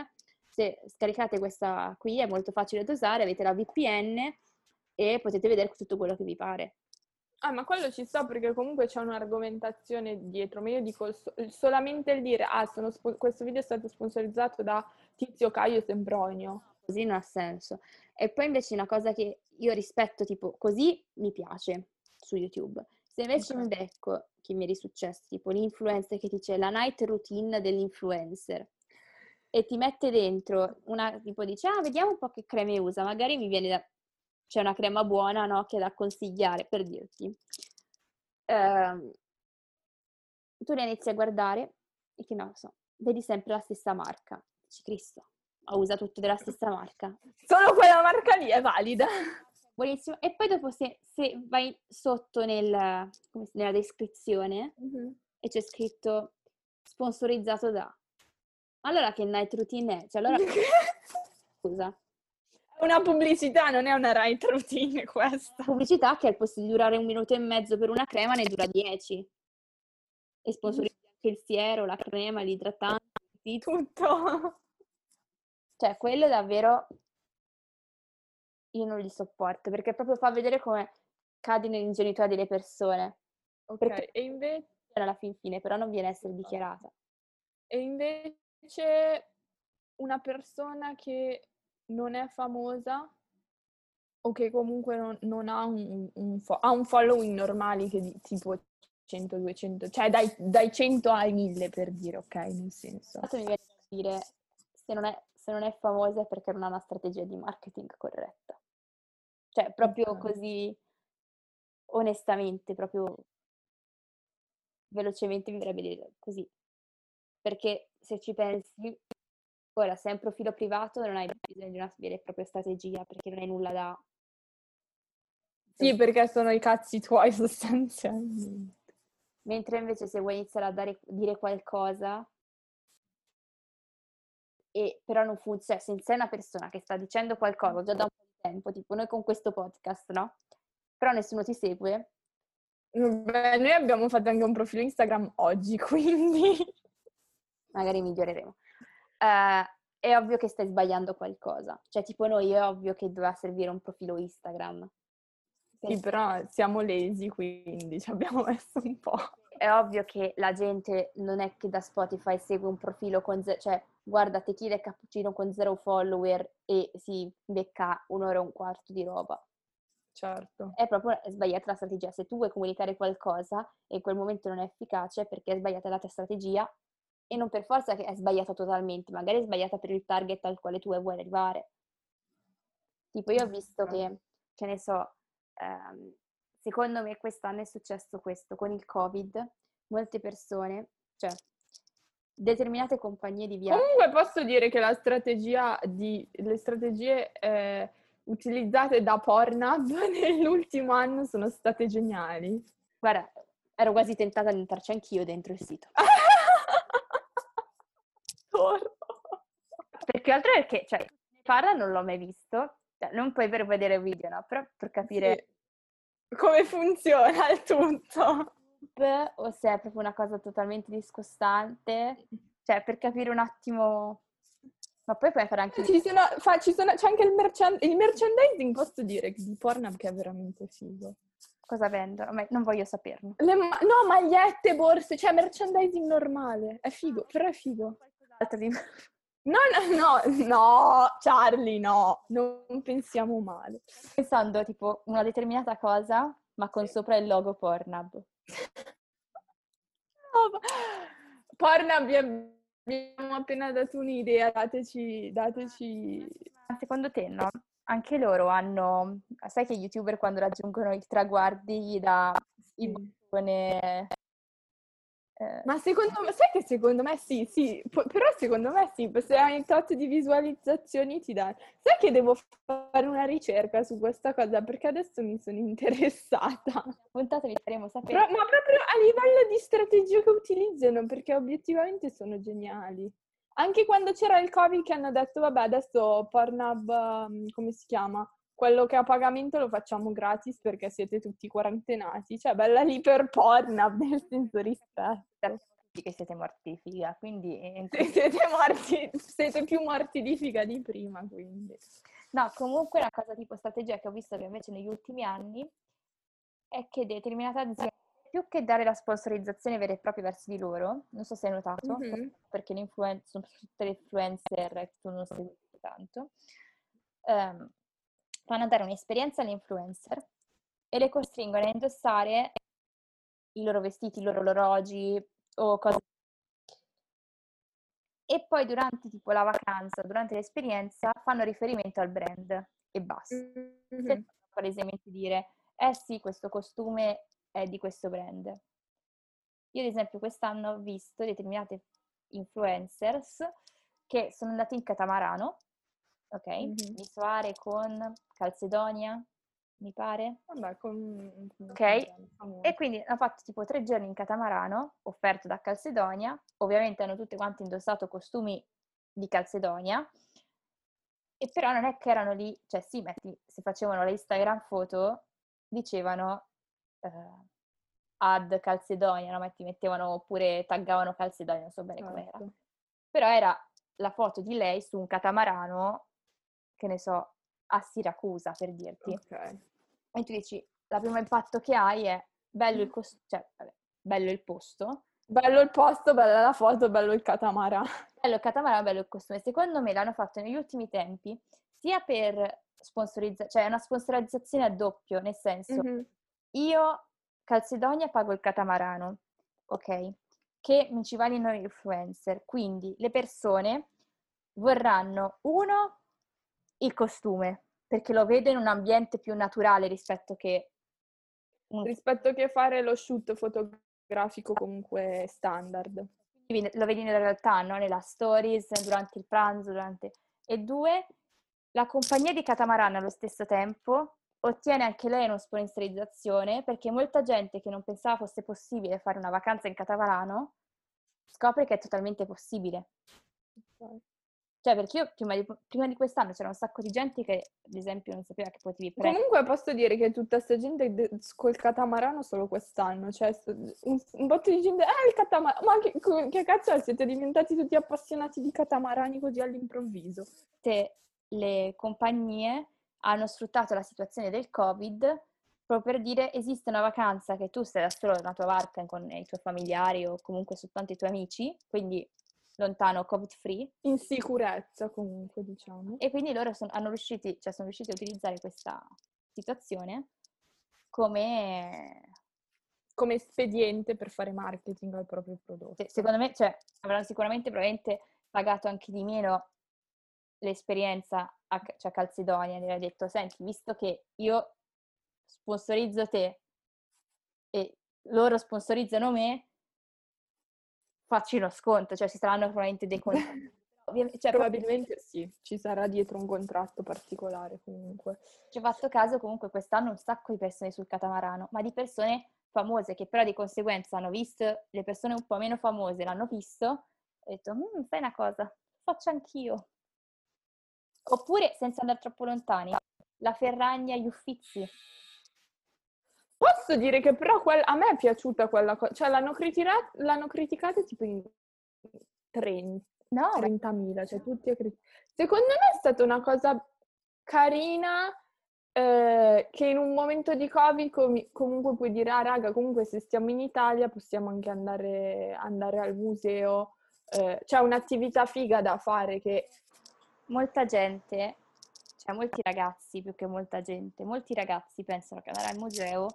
Se scaricate questa qui è molto facile da usare, avete la VPN e potete vedere tutto quello che vi pare. Ah, ma quello ci sta perché comunque c'è un'argomentazione dietro, ma io dico solamente il dire, ah, spo- questo video è stato sponsorizzato da Tizio Caio Sempronio. Così non ha senso. E poi invece una cosa che io rispetto, tipo, così mi piace su YouTube. Se invece okay. mi becco che mi è risuccesso, tipo l'influencer che dice la night routine dell'influencer e ti mette dentro una, tipo dice, ah, vediamo un po' che creme usa, magari mi viene da, c'è una crema buona, no, che è da consigliare, per dirti. Uh, tu la inizi a guardare e che non so, vedi sempre la stessa marca. Dici, Cristo, ho usato tutte della stessa marca. Solo quella marca lì è valida. Buonissimo. E poi dopo se, se vai sotto nel, nella descrizione mm-hmm. e c'è scritto sponsorizzato da... Allora che night routine è? Cioè allora... Scusa. Una pubblicità, non è una night routine questa. Pubblicità che al posto di durare un minuto e mezzo per una crema ne dura dieci. E sponsorizza anche il siero, la crema, l'idratante, tutto. Cioè, quello è davvero io non li sopporto perché proprio fa vedere come cadi nell'ingenuità delle persone. Ok, perché e invece... Alla fin fine, però non viene a essere dichiarata. E invece una persona che non è famosa o che comunque non, non ha, un, un fo- ha un following normale che di, tipo 100, 200, cioè dai, dai 100 ai 1000 per dire, ok? Nel senso. mi viene a dire, se non, è, se non è famosa è perché non ha una strategia di marketing corretta. Cioè, proprio okay. così, onestamente, proprio velocemente mi verrebbe dire così. Perché se ci pensi, ora se hai un profilo privato non hai bisogno di una vera e propria strategia perché non hai nulla da... Sì, perché sono i cazzi tuoi sostanzialmente. Mentre invece se vuoi iniziare a dare, dire qualcosa e però non funziona, se sei una persona che sta dicendo qualcosa già da un po' tempo, tipo noi con questo podcast, no? Però nessuno ti segue. Beh, noi abbiamo fatto anche un profilo Instagram oggi, quindi... Magari miglioreremo. Uh, è ovvio che stai sbagliando qualcosa. Cioè, tipo noi è ovvio che doveva servire un profilo Instagram. Sì, però siamo lesi, quindi ci abbiamo messo un po'. È ovvio che la gente non è che da Spotify segue un profilo con... Ze- cioè, guarda tequila e cappuccino con zero follower e si becca un'ora e un quarto di roba. Certo. È proprio sbagliata la strategia. Se tu vuoi comunicare qualcosa e in quel momento non è efficace perché è sbagliata la tua strategia e non per forza che è sbagliata totalmente, magari è sbagliata per il target al quale tu vuoi arrivare. Tipo io ho visto che, che ne so, ehm, secondo me quest'anno è successo questo, con il Covid, molte persone, cioè determinate compagnie di viaggio. Comunque posso dire che la strategia di, le strategie eh, utilizzate da Pornhub nell'ultimo anno sono state geniali. Guarda, ero quasi tentata di entrarci anch'io dentro il sito. Perché altro perché, cioè, parla non l'ho mai visto, cioè, non puoi per vedere video, no? Però per capire... Sì. Come funziona il tutto o se è proprio una cosa totalmente discostante, cioè per capire un attimo... Ma poi puoi fare anche... Ci sono, fa, ci sono, c'è anche il, merchand- il, merchandising, posso dire, di Pornhub che è veramente figo. Cosa vendono? Ma non voglio saperlo. Ma- no, magliette, borse, cioè merchandising normale. È figo, però è figo. No, no, no, no, Charlie, no, non pensiamo male. Pensando tipo una determinata cosa, ma con sopra il logo Pornhub. Pornhub abbiamo appena dato un'idea, dateci, dateci... Secondo te no? Anche loro hanno... Sai che gli youtuber quando raggiungono i traguardi da il bottone eh, Ma secondo me, sai che secondo me sì, sì, po- però secondo me sì, se hai un tot di visualizzazioni ti dà. Sai che devo fare una ricerca su questa cosa perché adesso mi sono interessata. Puntate vi faremo sapere. Però, ma proprio a livello di strategie che utilizzano perché obiettivamente sono geniali. Anche quando c'era il Covid che hanno detto vabbè adesso Pornhub, mm, come si chiama? Quello che a pagamento lo facciamo gratis perché siete tutti quarantenati. Cioè, bella lì per Pornhub, nel senso rispetto. Che siete morti di figa, quindi... siete morti, siete più morti di figa di prima, quindi. No, comunque una cosa tipo strategia che ho visto che invece negli ultimi anni è che determinate aziende, più che dare la sponsorizzazione vera e propria verso di loro, non so se hai notato, mm-hmm. perché sono tutte le influencer tu non segui tanto, um, fanno dare un'esperienza alle influencer e le costringono a indossare i loro vestiti, i loro orologi o cose. E poi durante tipo la vacanza, durante l'esperienza, fanno riferimento al brand e basta. Mm-hmm. Se palesemente dire, eh sì, questo costume è di questo brand. Io ad esempio quest'anno ho visto determinate influencers che sono andate in catamarano ok? Mm-hmm. Mi soare con Calcedonia, mi pare. Vabbè, con... Ok, e quindi hanno fatto tipo tre giorni in catamarano, offerto da Calcedonia, ovviamente hanno tutte quante indossato costumi di Calcedonia, e però non è che erano lì, cioè sì, metti, se facevano le Instagram foto, dicevano eh, ad Calcedonia, no? metti, mettevano oppure taggavano Calcedonia, non so bene certo. com'era. Però era la foto di lei su un catamarano che ne so, a Siracusa, per dirti. Ok. E tu dici, il primo impatto che hai è bello il, cost- cioè, vabbè, bello il posto. Bello il posto, bella la foto, bello il catamarano. Bello il catamarano, bello il costume. Secondo me l'hanno fatto negli ultimi tempi, sia per sponsorizzare, cioè una sponsorizzazione a doppio, nel senso, mm-hmm. io Calcedonia pago il catamarano, ok? Che mi ci vanno influencer, quindi le persone vorranno, uno, il costume, perché lo vedo in un ambiente più naturale rispetto che... Un... Rispetto che fare lo shoot fotografico comunque standard. Lo vedi nella realtà, no? Nella stories, durante il pranzo, durante... E due, la compagnia di Catamaran allo stesso tempo ottiene anche lei una sponsorizzazione perché molta gente che non pensava fosse possibile fare una vacanza in catamarano scopre che è totalmente possibile. Okay. Cioè, perché io prima di, prima di, quest'anno c'era un sacco di gente che, ad esempio, non sapeva che potevi prendere. Comunque posso dire che tutta questa gente col catamarano solo quest'anno. Cioè, un, un botto di gente, eh, il catamarano, ma che, che cazzo è? Siete diventati tutti appassionati di catamarani così all'improvviso? Se le compagnie hanno sfruttato la situazione del Covid proprio per dire esiste una vacanza che tu stai da solo nella tua barca con i tuoi familiari o comunque soltanto i tuoi amici, quindi lontano, covid free. In sicurezza comunque, diciamo. E quindi loro son, hanno riusciti, cioè sono riusciti a utilizzare questa situazione come... Come espediente per fare marketing al proprio prodotto. Secondo me, cioè, avranno sicuramente probabilmente pagato anche di meno l'esperienza a, cioè a Calcedonia, gli ha detto, senti, visto che io sponsorizzo te e loro sponsorizzano me, facci uno sconto, cioè ci saranno probabilmente dei conti. Cioè, Probabilmente sì, ci sarà dietro un contratto particolare comunque. Ci ho fatto caso comunque quest'anno un sacco di persone sul catamarano, ma di persone famose che però di conseguenza hanno visto, le persone un po' meno famose l'hanno visto, ho detto, mm, fai una cosa, faccio anch'io. Oppure, senza andare troppo lontani, la Ferragna agli Uffizi. Posso dire che però quel, a me è piaciuta quella cosa, cioè l'hanno, critica- l'hanno criticata tipo in 30, no. 30.000, cioè tutti a Secondo me è stata una cosa carina eh, che in un momento di Covid com- comunque puoi dire, ah raga, comunque se stiamo in Italia possiamo anche andare, andare al museo, eh, c'è un'attività figa da fare che... Molta gente, cioè molti ragazzi più che molta gente, molti ragazzi pensano che andare al museo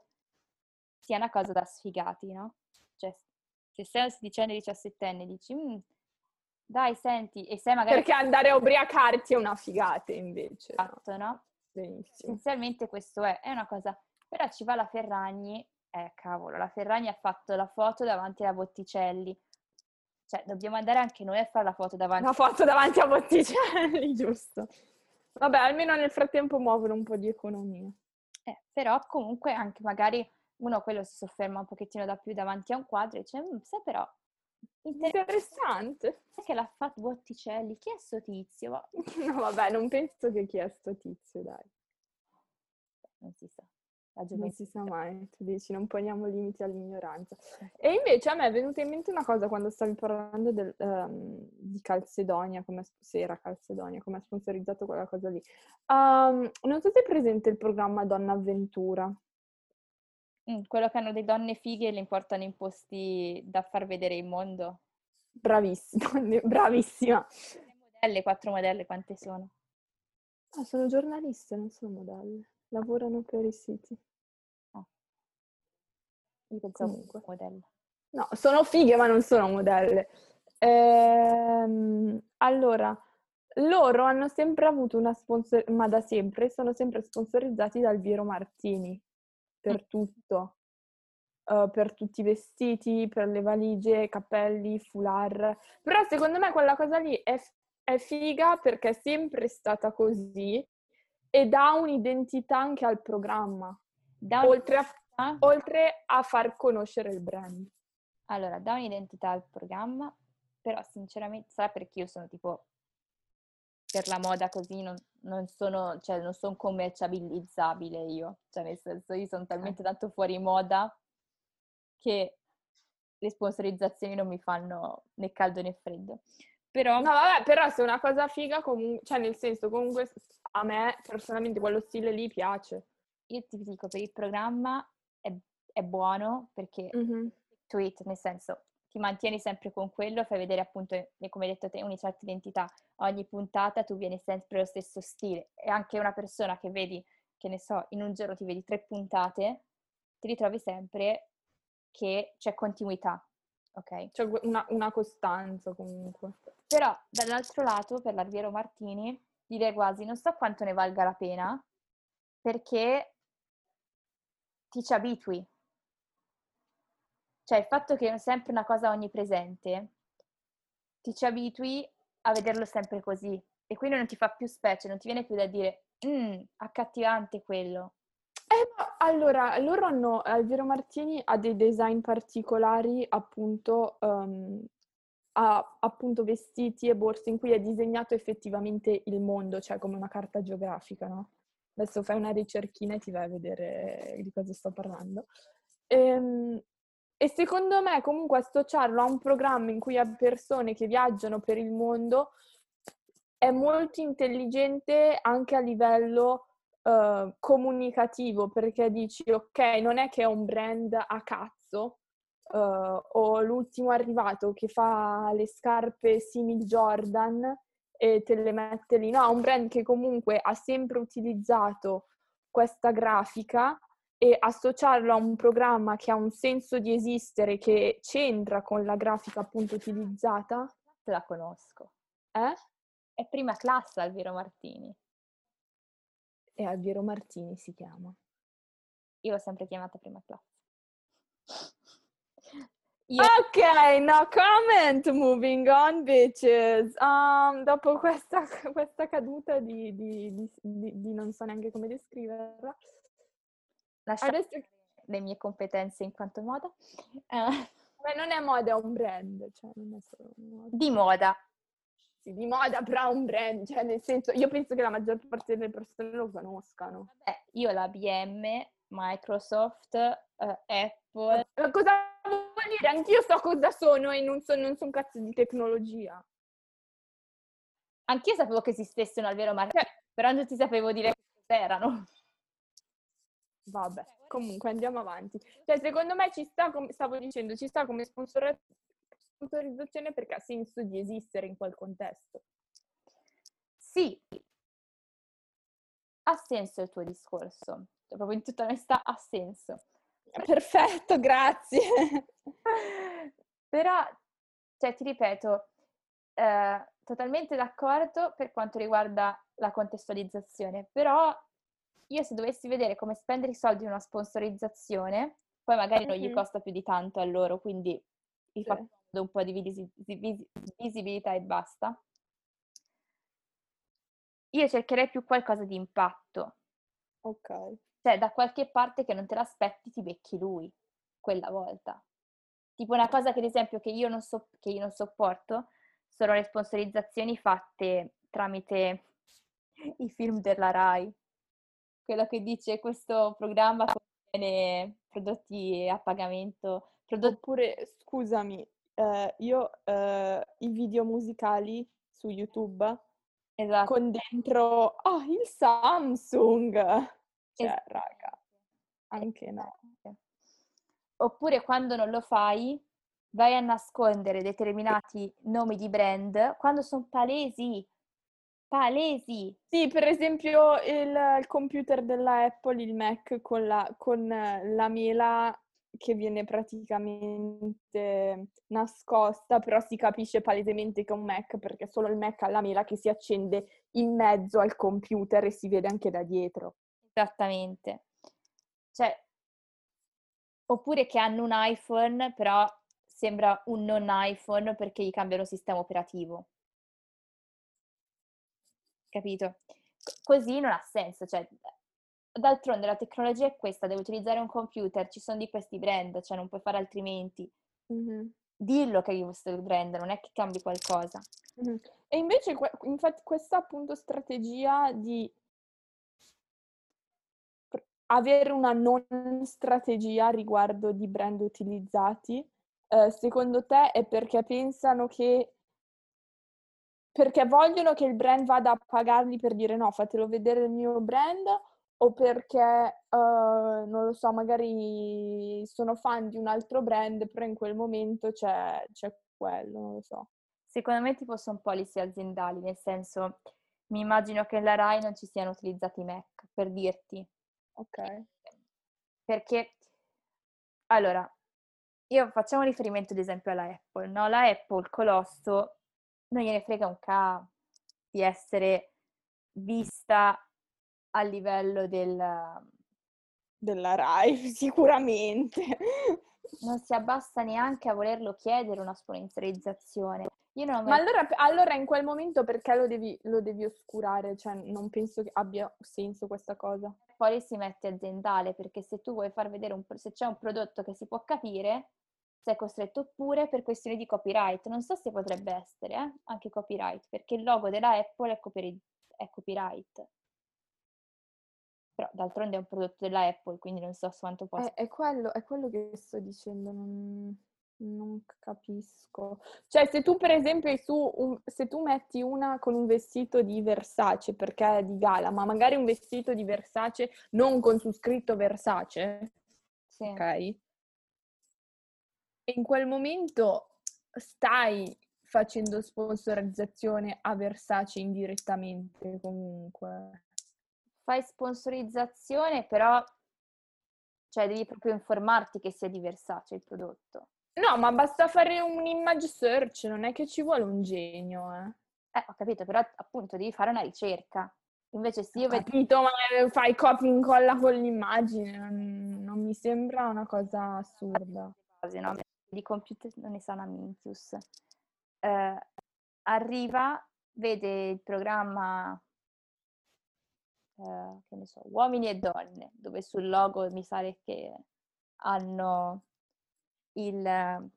sia una cosa da sfigati, no? Cioè, se sei un sedicenne, diciassettenne dici, mm, dai, senti, e sei magari... Perché andare a ubriacarti è una figata invece. Esatto, no? no? Benissimo. Essenzialmente questo è, è una cosa... Però ci va la Ferragni, eh cavolo, la Ferragni ha fatto la foto davanti alla Botticelli. Cioè, dobbiamo andare anche noi a fare la foto davanti... La foto davanti a Botticelli, giusto. Vabbè, almeno nel frattempo muovono un po' di economia. Eh, però comunque anche magari uno quello si sofferma un pochettino da più davanti a un quadro e dice, mm, sai però, interessante. Che l'ha fatto Botticelli, chi è sto tizio? no vabbè, non penso che chi è sto tizio, dai. Non si sa. Non si sa mai, tu dici non poniamo limiti all'ignoranza. E invece a me è venuta in mente una cosa quando stavi parlando del, um, di Calcedonia, come se era Calcedonia, come ha sponsorizzato quella cosa lì. Um, non so se è presente il programma Donna Avventura. Mh, quello che hanno le donne fighe e le importano in posti da far vedere il mondo. Bravissima, bravissima. modelle, quattro modelle, quante sono? Ah, sono giornaliste, non sono modelle. Lavorano per i siti. Ah. Io pensavo Comunque. modelle. No, sono fighe ma non sono modelle. Ehm, allora, loro hanno sempre avuto una sponsor, ma da sempre sono sempre sponsorizzati dal Viero Martini per tutto, uh, per tutti i vestiti, per le valigie, cappelli, foulard. Però secondo me quella cosa lì è, è figa perché è sempre stata così e dà un'identità anche al programma, oltre a, oltre a far conoscere il brand. Allora, dà un'identità al programma, però sinceramente, sarà perché io sono tipo per la moda così non, non sono, cioè, non sono commerciabilizzabile io, cioè nel senso io sono talmente tanto fuori moda che le sponsorizzazioni non mi fanno né caldo né freddo. Però... No, vabbè, però se è una cosa figa, comunque, cioè nel senso, comunque a me personalmente quello stile lì piace. Io ti dico, per il programma è, è buono perché mm-hmm. tweet, nel senso, ti mantieni sempre con quello, fai vedere appunto, come hai detto te, una certa identità. Ogni puntata tu vieni sempre lo stesso stile. E anche una persona che vedi, che ne so, in un giorno ti vedi tre puntate, ti ritrovi sempre che c'è continuità, ok? C'è una, una costanza comunque. Però dall'altro lato, per l'Arviero Martini, direi quasi, non so quanto ne valga la pena, perché ti ci abitui cioè il fatto che è sempre una cosa onnipresente, ti ci abitui a vederlo sempre così e quindi non ti fa più specie, non ti viene più da dire mmm, accattivante quello. Eh, ma allora, loro hanno, Alviro Martini ha dei design particolari, appunto, um, ha appunto vestiti e borse in cui è disegnato effettivamente il mondo, cioè come una carta geografica, no? Adesso fai una ricerchina e ti vai a vedere di cosa sto parlando. Ehm, e secondo me comunque associarlo a un programma in cui ha persone che viaggiano per il mondo è molto intelligente anche a livello uh, comunicativo, perché dici ok, non è che è un brand a cazzo, uh, o l'ultimo arrivato che fa le scarpe simil Jordan e te le mette lì. No, un brand che comunque ha sempre utilizzato questa grafica e associarlo a un programma che ha un senso di esistere che c'entra con la grafica appunto utilizzata. La conosco. Eh? È prima classe Alviero Martini. E Alviero Martini si chiama. Io l'ho sempre chiamata prima classe. Io... Ok, no comment, moving on bitches. Um, dopo questa, questa caduta di, di, di, di, non so neanche come descriverla. Lasciamo Adesso... le mie competenze in quanto moda. Uh. Beh, non è moda, è un brand. Cioè non è solo moda. Di moda. Sì, di moda, però è un brand. Cioè, nel senso, io penso che la maggior parte delle persone lo conoscano. Vabbè, io la BM, Microsoft, uh, Apple... Ma cosa vuol dire? Anch'io so cosa sono e non so, non so un cazzo di tecnologia. Anch'io sapevo che esistessero al vero marchio, cioè, però non ti sapevo dire che erano. Vabbè, comunque andiamo avanti. Cioè, secondo me ci sta, come stavo dicendo, ci sta come sponsorizzazione perché ha senso di esistere in quel contesto. Sì, ha senso il tuo discorso, cioè, proprio in tutta onestà ha senso. Perfetto, grazie. Però, cioè, ti ripeto, eh, totalmente d'accordo per quanto riguarda la contestualizzazione, però io se dovessi vedere come spendere i soldi in una sponsorizzazione, poi magari non gli mm-hmm. costa più di tanto a loro, quindi gli fa un po' di vis- vis- visibilità e basta. Io cercherei più qualcosa di impatto. Ok. Cioè, da qualche parte che non te l'aspetti ti becchi lui, quella volta. Tipo una cosa che ad esempio che io non, so- che io non sopporto sono le sponsorizzazioni fatte tramite i film della RAI. Quello che dice questo programma contiene prodotti a pagamento. Prodotti... Oppure, scusami, eh, io eh, i video musicali su YouTube esatto. con dentro oh, il Samsung. Cioè, es- raga, anche no. Oppure quando non lo fai, vai a nascondere determinati nomi di brand quando sono palesi. Palesi. Sì, per esempio il, il computer della Apple, il Mac con la, con la mela che viene praticamente nascosta, però si capisce palesemente che è un Mac perché solo il Mac ha la mela che si accende in mezzo al computer e si vede anche da dietro. Esattamente. Cioè, oppure che hanno un iPhone, però sembra un non iPhone perché gli cambiano sistema operativo. Capito? Così non ha senso, cioè d'altronde la tecnologia è questa, devo utilizzare un computer, ci sono di questi brand, cioè non puoi fare altrimenti. Mm-hmm. Dillo che hai questo brand, non è che cambi qualcosa. Mm-hmm. E invece, infatti, questa appunto strategia di avere una non strategia riguardo di brand utilizzati, eh, secondo te è perché pensano che perché vogliono che il brand vada a pagarli per dire no, fatelo vedere il mio brand o perché, uh, non lo so, magari sono fan di un altro brand, però in quel momento c'è, c'è quello, non lo so. Secondo me tipo sono policy aziendali, nel senso, mi immagino che nella RAI non ci siano utilizzati i Mac, per dirti. Ok. Perché, allora, io facciamo riferimento ad esempio alla Apple, no? La Apple, colosso, non gliene frega un ca di essere vista a livello del... Della RAI, sicuramente. Non si abbassa neanche a volerlo chiedere una sponsorizzazione. Mai... Ma allora, allora, in quel momento perché lo devi, lo devi, oscurare? Cioè, non penso che abbia senso questa cosa. Poi si mette aziendale, perché se tu vuoi far vedere un, se c'è un prodotto che si può capire, sei costretto pure per questioni di copyright. Non so se potrebbe essere eh? anche copyright, perché il logo della Apple è, copy- è copyright. Però d'altronde è un prodotto della Apple, quindi non so quanto possa... È, è, quello, è quello che sto dicendo, non... Non capisco. Cioè, se tu per esempio su un, se tu metti una con un vestito di Versace perché è di gala, ma magari un vestito di Versace non con su scritto Versace, sì. ok? In quel momento stai facendo sponsorizzazione a Versace indirettamente comunque. Fai sponsorizzazione, però cioè devi proprio informarti che sia di Versace il prodotto. No, ma basta fare un image search, non è che ci vuole un genio, eh. Eh, ho capito, però appunto devi fare una ricerca. Invece se io Ho vedo... capito, ma fai copia e incolla con l'immagine, non, mi sembra una cosa assurda. no? Di computer non ne sa una minchius. Eh, arriva, vede il programma, eh, che ne so, uomini e donne, dove sul logo mi pare che hanno il...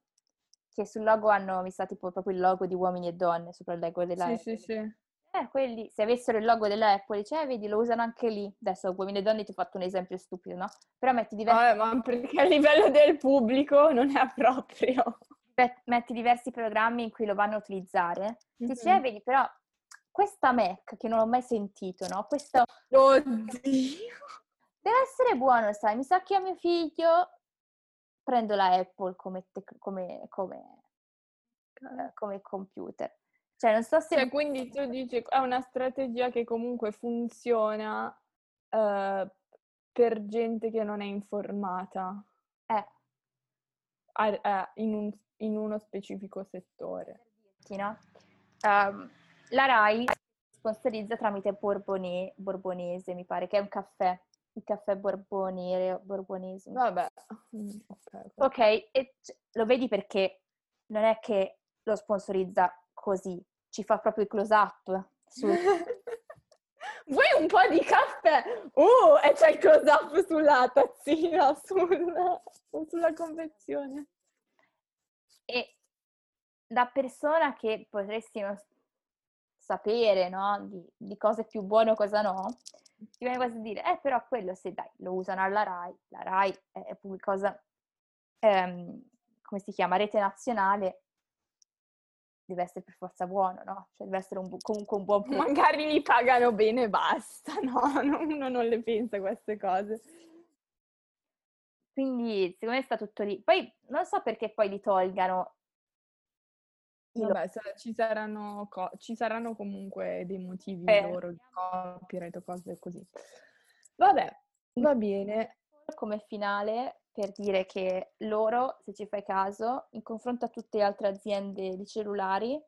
che sul logo hanno, mi sa tipo proprio il logo di uomini e donne sopra il logo della Sì, sì, sì. Eh, quelli, se avessero il logo della Apple, dice, eh, vedi, lo usano anche lì. Adesso, uomini e donne, ti ho fatto un esempio stupido, no? Però metti diversi, Vabbè, ma perché a livello del pubblico non è proprio. met- metti diversi programmi in cui lo vanno a utilizzare. Ti dice, Mhm. eh, vedi, però questa Mac, che non ho mai sentito, no? Questo Oddio. deve essere buono, sai? Mi sa che a mio figlio prendo la Apple come, tec- come, come, eh, come computer. Cioè, non so se... Cioè, quindi tu dici è una strategia che comunque funziona eh, per gente che non è informata Eh, a- eh, in, un- in uno specifico settore. no? Ehm, la RAI sponsorizza tramite Borbone- Borbonese, mi pare, che è un caffè, il caffè Borbonere, Borbonese. Vabbè. Mm, ok, ok. Ok, e c- lo vedi perché non è che lo sponsorizza così, ci fa proprio il close-up su... Vuoi un po' di caffè? Uh, e c'è il close up sulla tazzina, sulla, sulla confezione. E da persona che potresti sapere, no? Di, di cosa è più buono e cosa no, ti viene quasi a dire, eh però quello se dai, lo usano alla RAI, la RAI è, è pure cosa, ehm, come si chiama, rete nazionale, deve essere per forza buono, no? Cioè deve essere un bu- comunque un buon prodotto. Magari li pagano bene e basta, no? Uno non le pensa queste cose. Quindi secondo me sta tutto lì. Poi non so perché poi li tolgano. Vabbè, ci saranno, co- ci saranno comunque dei motivi Eh. loro di copyright o cose così. Vabbè, va bene. Come finale per dire che loro, se ci fai caso, in confronto a tutte le altre aziende di cellulari,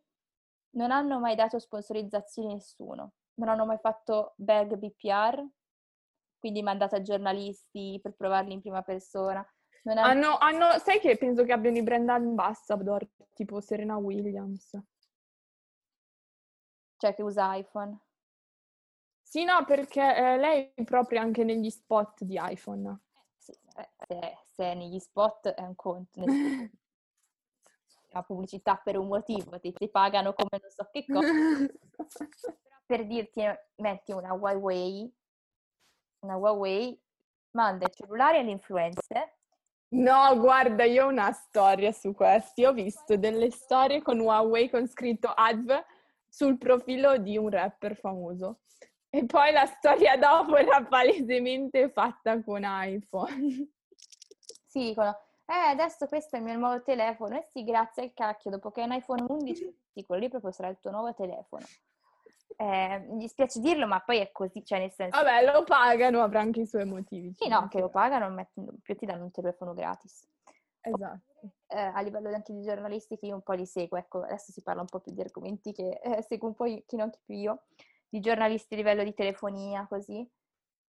non hanno mai dato sponsorizzazioni a nessuno, non hanno mai fatto bag BPR, quindi mandato a giornalisti per provarli in prima persona. Hanno- Hanno, hanno- sai che penso che abbiano i brand ambassador, tipo Serena Williams. cioè che usa iPhone. Sì, no, perché eh, lei è proprio anche negli spot di iPhone. Se, se negli spot è un conto, nel una pubblicità per un motivo, ti, ti pagano come non so che cosa. per dirti, metti una Huawei, una Huawei manda i cellulari alle influencer, No, guarda, io ho una storia su questi. Ho visto delle storie con Huawei con scritto adv sul profilo di un rapper famoso. E poi la storia dopo era palesemente fatta con iPhone. si dicono, eh adesso questo è il mio nuovo telefono, eh sì grazie al cacchio, dopo che è un iPhone 11, sì, quello lì proprio sarà il tuo nuovo telefono. Eh, mi dispiace dirlo, ma poi è così, cioè nel senso... Vabbè, lo pagano, avrà anche i suoi motivi. Sì, no, che lo pagano, mettono- più ti danno un telefono gratis. Esatto. eh, a livello anche di giornalisti che io un po' li seguo, ecco, adesso si parla un po' più di argomenti che eh, seguo un po' io- chi non chi più io, di giornalisti a livello di telefonia, così.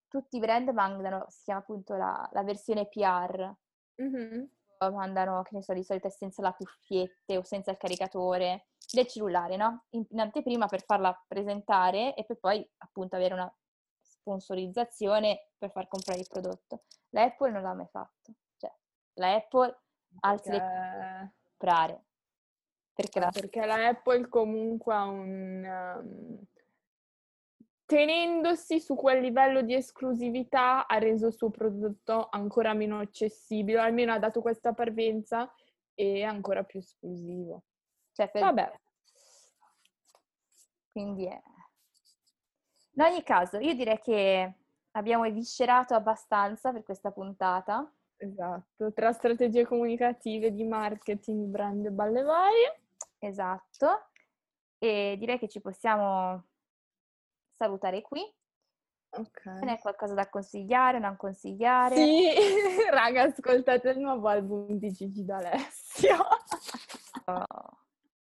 Tutti i brand mandano, si chiama appunto la, la versione PR, Mhm. mandano, che ne so, di solito è senza la cuffiette o senza il caricatore del cellulare, no? In, in anteprima per farla presentare e per poi appunto avere una sponsorizzazione per far comprare il prodotto. La Apple non l'ha mai fatto, cioè la Apple alzi le Perché... comprare. Perché la... Perché la Apple comunque ha un... um, tenendosi su quel livello di esclusività ha reso il suo prodotto ancora meno accessibile, almeno ha dato questa parvenza e ancora più esclusivo. cioè, per- Vabbè, Quindi è... In ogni caso, io direi che abbiamo eviscerato abbastanza per questa puntata. Esatto, tra strategie comunicative di marketing, brand e balle varie. Esatto. E direi che ci possiamo salutare qui. Ok. Ce n'è qualcosa da consigliare, non consigliare? Sì, raga, ascoltate il nuovo album di Gigi D'Alessio. Oh,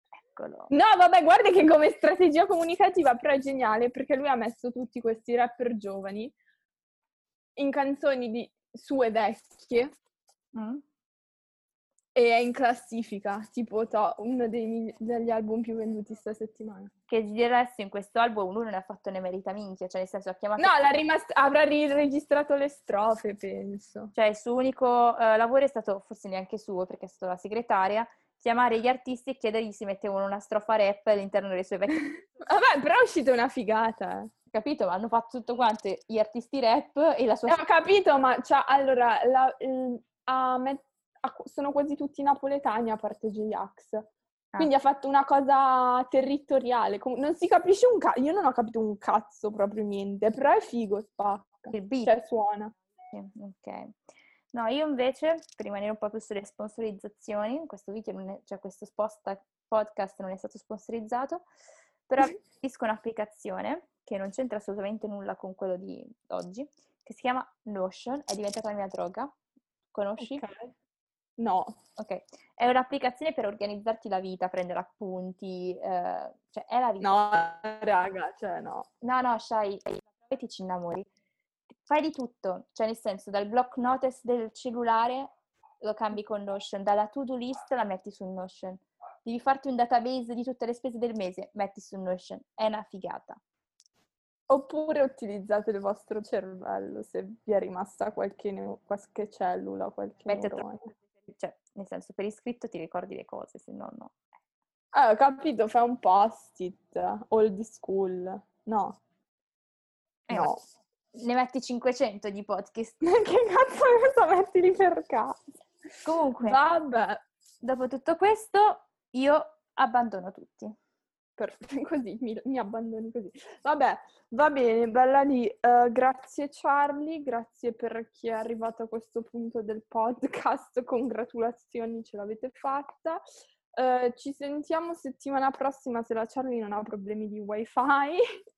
eccolo. No, vabbè, guarda che come strategia comunicativa però è geniale perché lui ha messo tutti questi rapper giovani in canzoni di sue vecchie Mm? E è in classifica, tipo to, uno dei degli album più venduti sta settimana. Che Gigi D'Alessio in questo album lui non ne ha fatto ne merita minchia, cioè nel senso ha chiamato... No, l'ha rimast- avrà riregistrato le strofe, penso. Cioè il suo unico eh, lavoro è stato, forse neanche suo perché è stata la segretaria, chiamare gli artisti e chiedergli se mettevano una strofa rap all'interno delle sue vecchie... Vabbè, però è uscita una figata. eh. Capito? Ma hanno fatto tutto quanto gli artisti rap e la sua... Eh, ho capito, ma cioè, allora, la- il- a me- sono quasi tutti napoletani a parte J-Ax. Ah. Quindi ha fatto una cosa territoriale. Non si capisce un cazzo. Io non ho capito un cazzo proprio niente, però è figo, spacca. Il beat. Cioè, suona. Ok. No, io invece, per rimanere un po' più sulle sponsorizzazioni, questo video, non è- cioè questo sposta- podcast non è stato sponsorizzato, però capisco un'applicazione che non c'entra assolutamente nulla con quello di oggi, che si chiama Notion, è diventata la mia droga. Conosci? Ok. No. Ok. È un'applicazione per organizzarti la vita, prendere appunti, eh, cioè è la vita. No, raga, cioè no. No, no, Shai, e ti ci innamori. Fai di tutto, cioè nel senso dal block notice del cellulare lo cambi con Notion, dalla to-do list la metti su Notion. Devi farti un database di tutte le spese del mese, metti su Notion. È una figata. Oppure utilizzate il vostro cervello se vi è rimasta qualche, qualche cellula, qualche Mette neurone. Cioè, nel senso, per iscritto ti ricordi le cose, se no no. Ah, ho capito, fai un post-it, old school. No. Eh, no. Ne metti 500 di podcast. che cazzo cosa metti lì per caso? Comunque, Vabbè, dopo tutto questo, io abbandono tutti. Per- così mi, mi abbandoni così. Vabbè, va bene, bella lì. Eh, grazie Charlie, grazie per chi è arrivato a questo punto del podcast. Congratulazioni, ce l'avete fatta. Eh, ci sentiamo settimana prossima se la Charlie non ha problemi di wifi.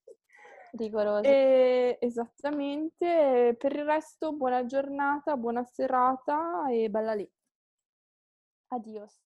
Rigorosi. E, esattamente. Per il resto, buona giornata, buona serata e bella lì. Adios.